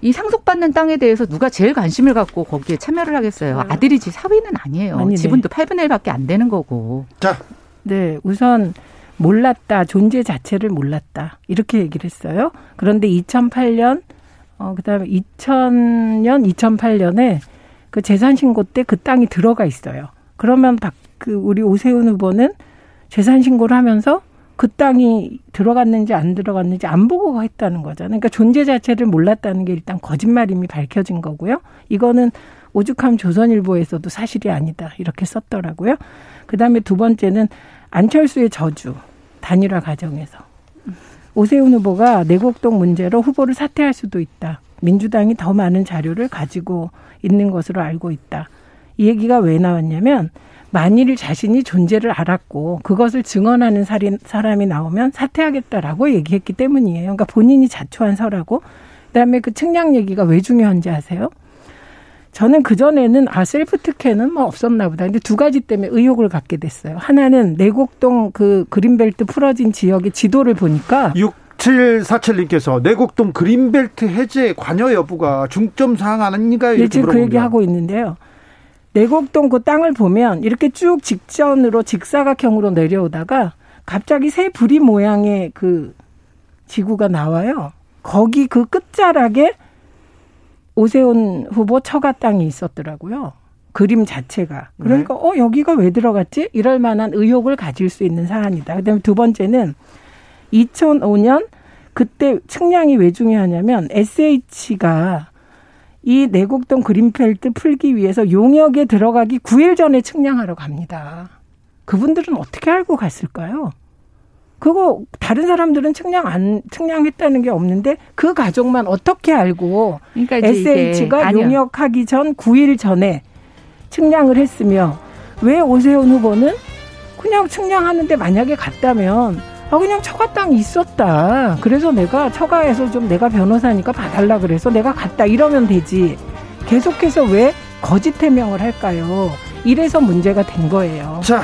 이 상속받는 땅에 대해서 누가 제일 관심을 갖고 거기에 참여를 하겠어요. 아들이지 사위는 아니에요. 아니, 지분도 8분의 1밖에 안 되는 거고. 자. 네, 우선 몰랐다. 존재 자체를 몰랐다. 이렇게 얘기를 했어요. 그런데 2008년 어, 그 다음에 2000년, 2008년에 그 재산 신고 때 그 땅이 들어가 있어요. 그러면 박, 그, 우리 오세훈 후보는 재산 신고를 하면서 그 땅이 들어갔는지 안 들어갔는지 안 보고 했다는 거잖아요. 그러니까 존재 자체를 몰랐다는 게 일단 거짓말임이 밝혀진 거고요. 이거는 오죽하면 조선일보에서도 사실이 아니다. 이렇게 썼더라고요. 그 다음에 두 번째는 안철수의 저주, 단일화 과정에서. 오세훈 후보가 내곡동 문제로 후보를 사퇴할 수도 있다. 민주당이 더 많은 자료를 가지고 있는 것으로 알고 있다. 이 얘기가 왜 나왔냐면 만일 자신이 존재를 알았고 그것을 증언하는 사람이 나오면 사퇴하겠다라고 얘기했기 때문이에요. 그러니까 본인이 자초한 서라고. 그다음에 그 측량 얘기가 왜 중요한지 아세요? 저는 그전에는 아 셀프 특혜는 뭐 없었나 보다. 근데 두 가지 때문에 의혹을 갖게 됐어요. 하나는 내곡동 그 그린벨트 풀어진 지역의 지도를 보니까 6747님께서 내곡동 그린벨트 해제 관여 여부가 중점 사항 아닌가요? 네, 지금 그 얘기 하고 있는데요. 내곡동 그 땅을 보면 이렇게 쭉 직전으로 직사각형으로 내려오다가 갑자기 새 부리 모양의 그 지구가 나와요. 거기 그 끝자락에 오세훈 후보 처가 땅이 있었더라고요. 그림 자체가. 그러니까 네. 어 여기가 왜 들어갔지? 이럴 만한 의혹을 가질 수 있는 사안이다. 그다음에 두 번째는 2005년 그때 측량이 왜 중요하냐면 SH가 이 내곡동 그린펠트 풀기 위해서 용역에 들어가기 9일 전에 측량하러 갑니다. 그분들은 어떻게 알고 갔을까요? 그거 다른 사람들은 측량 안 측량했다는 게 없는데 그 가족만 어떻게 알고 그러니까 SH가 용역하기 전 9일 전에 측량을 했으며 왜 오세훈 후보는 그냥 측량하는데 만약에 갔다면 아 그냥 처가 땅이 있었다. 그래서 내가 처가에서 좀 내가 변호사니까 봐달라 그래서 내가 갔다 이러면 되지. 계속해서 왜 거짓 해명을 할까요? 이래서 문제가 된 거예요. 자,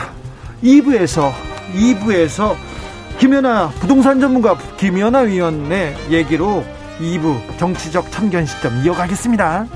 2부에서 2부에서 김연아 부동산 전문가 김연아 위원의 얘기로 2부 정치적 참견 시점 이어가겠습니다.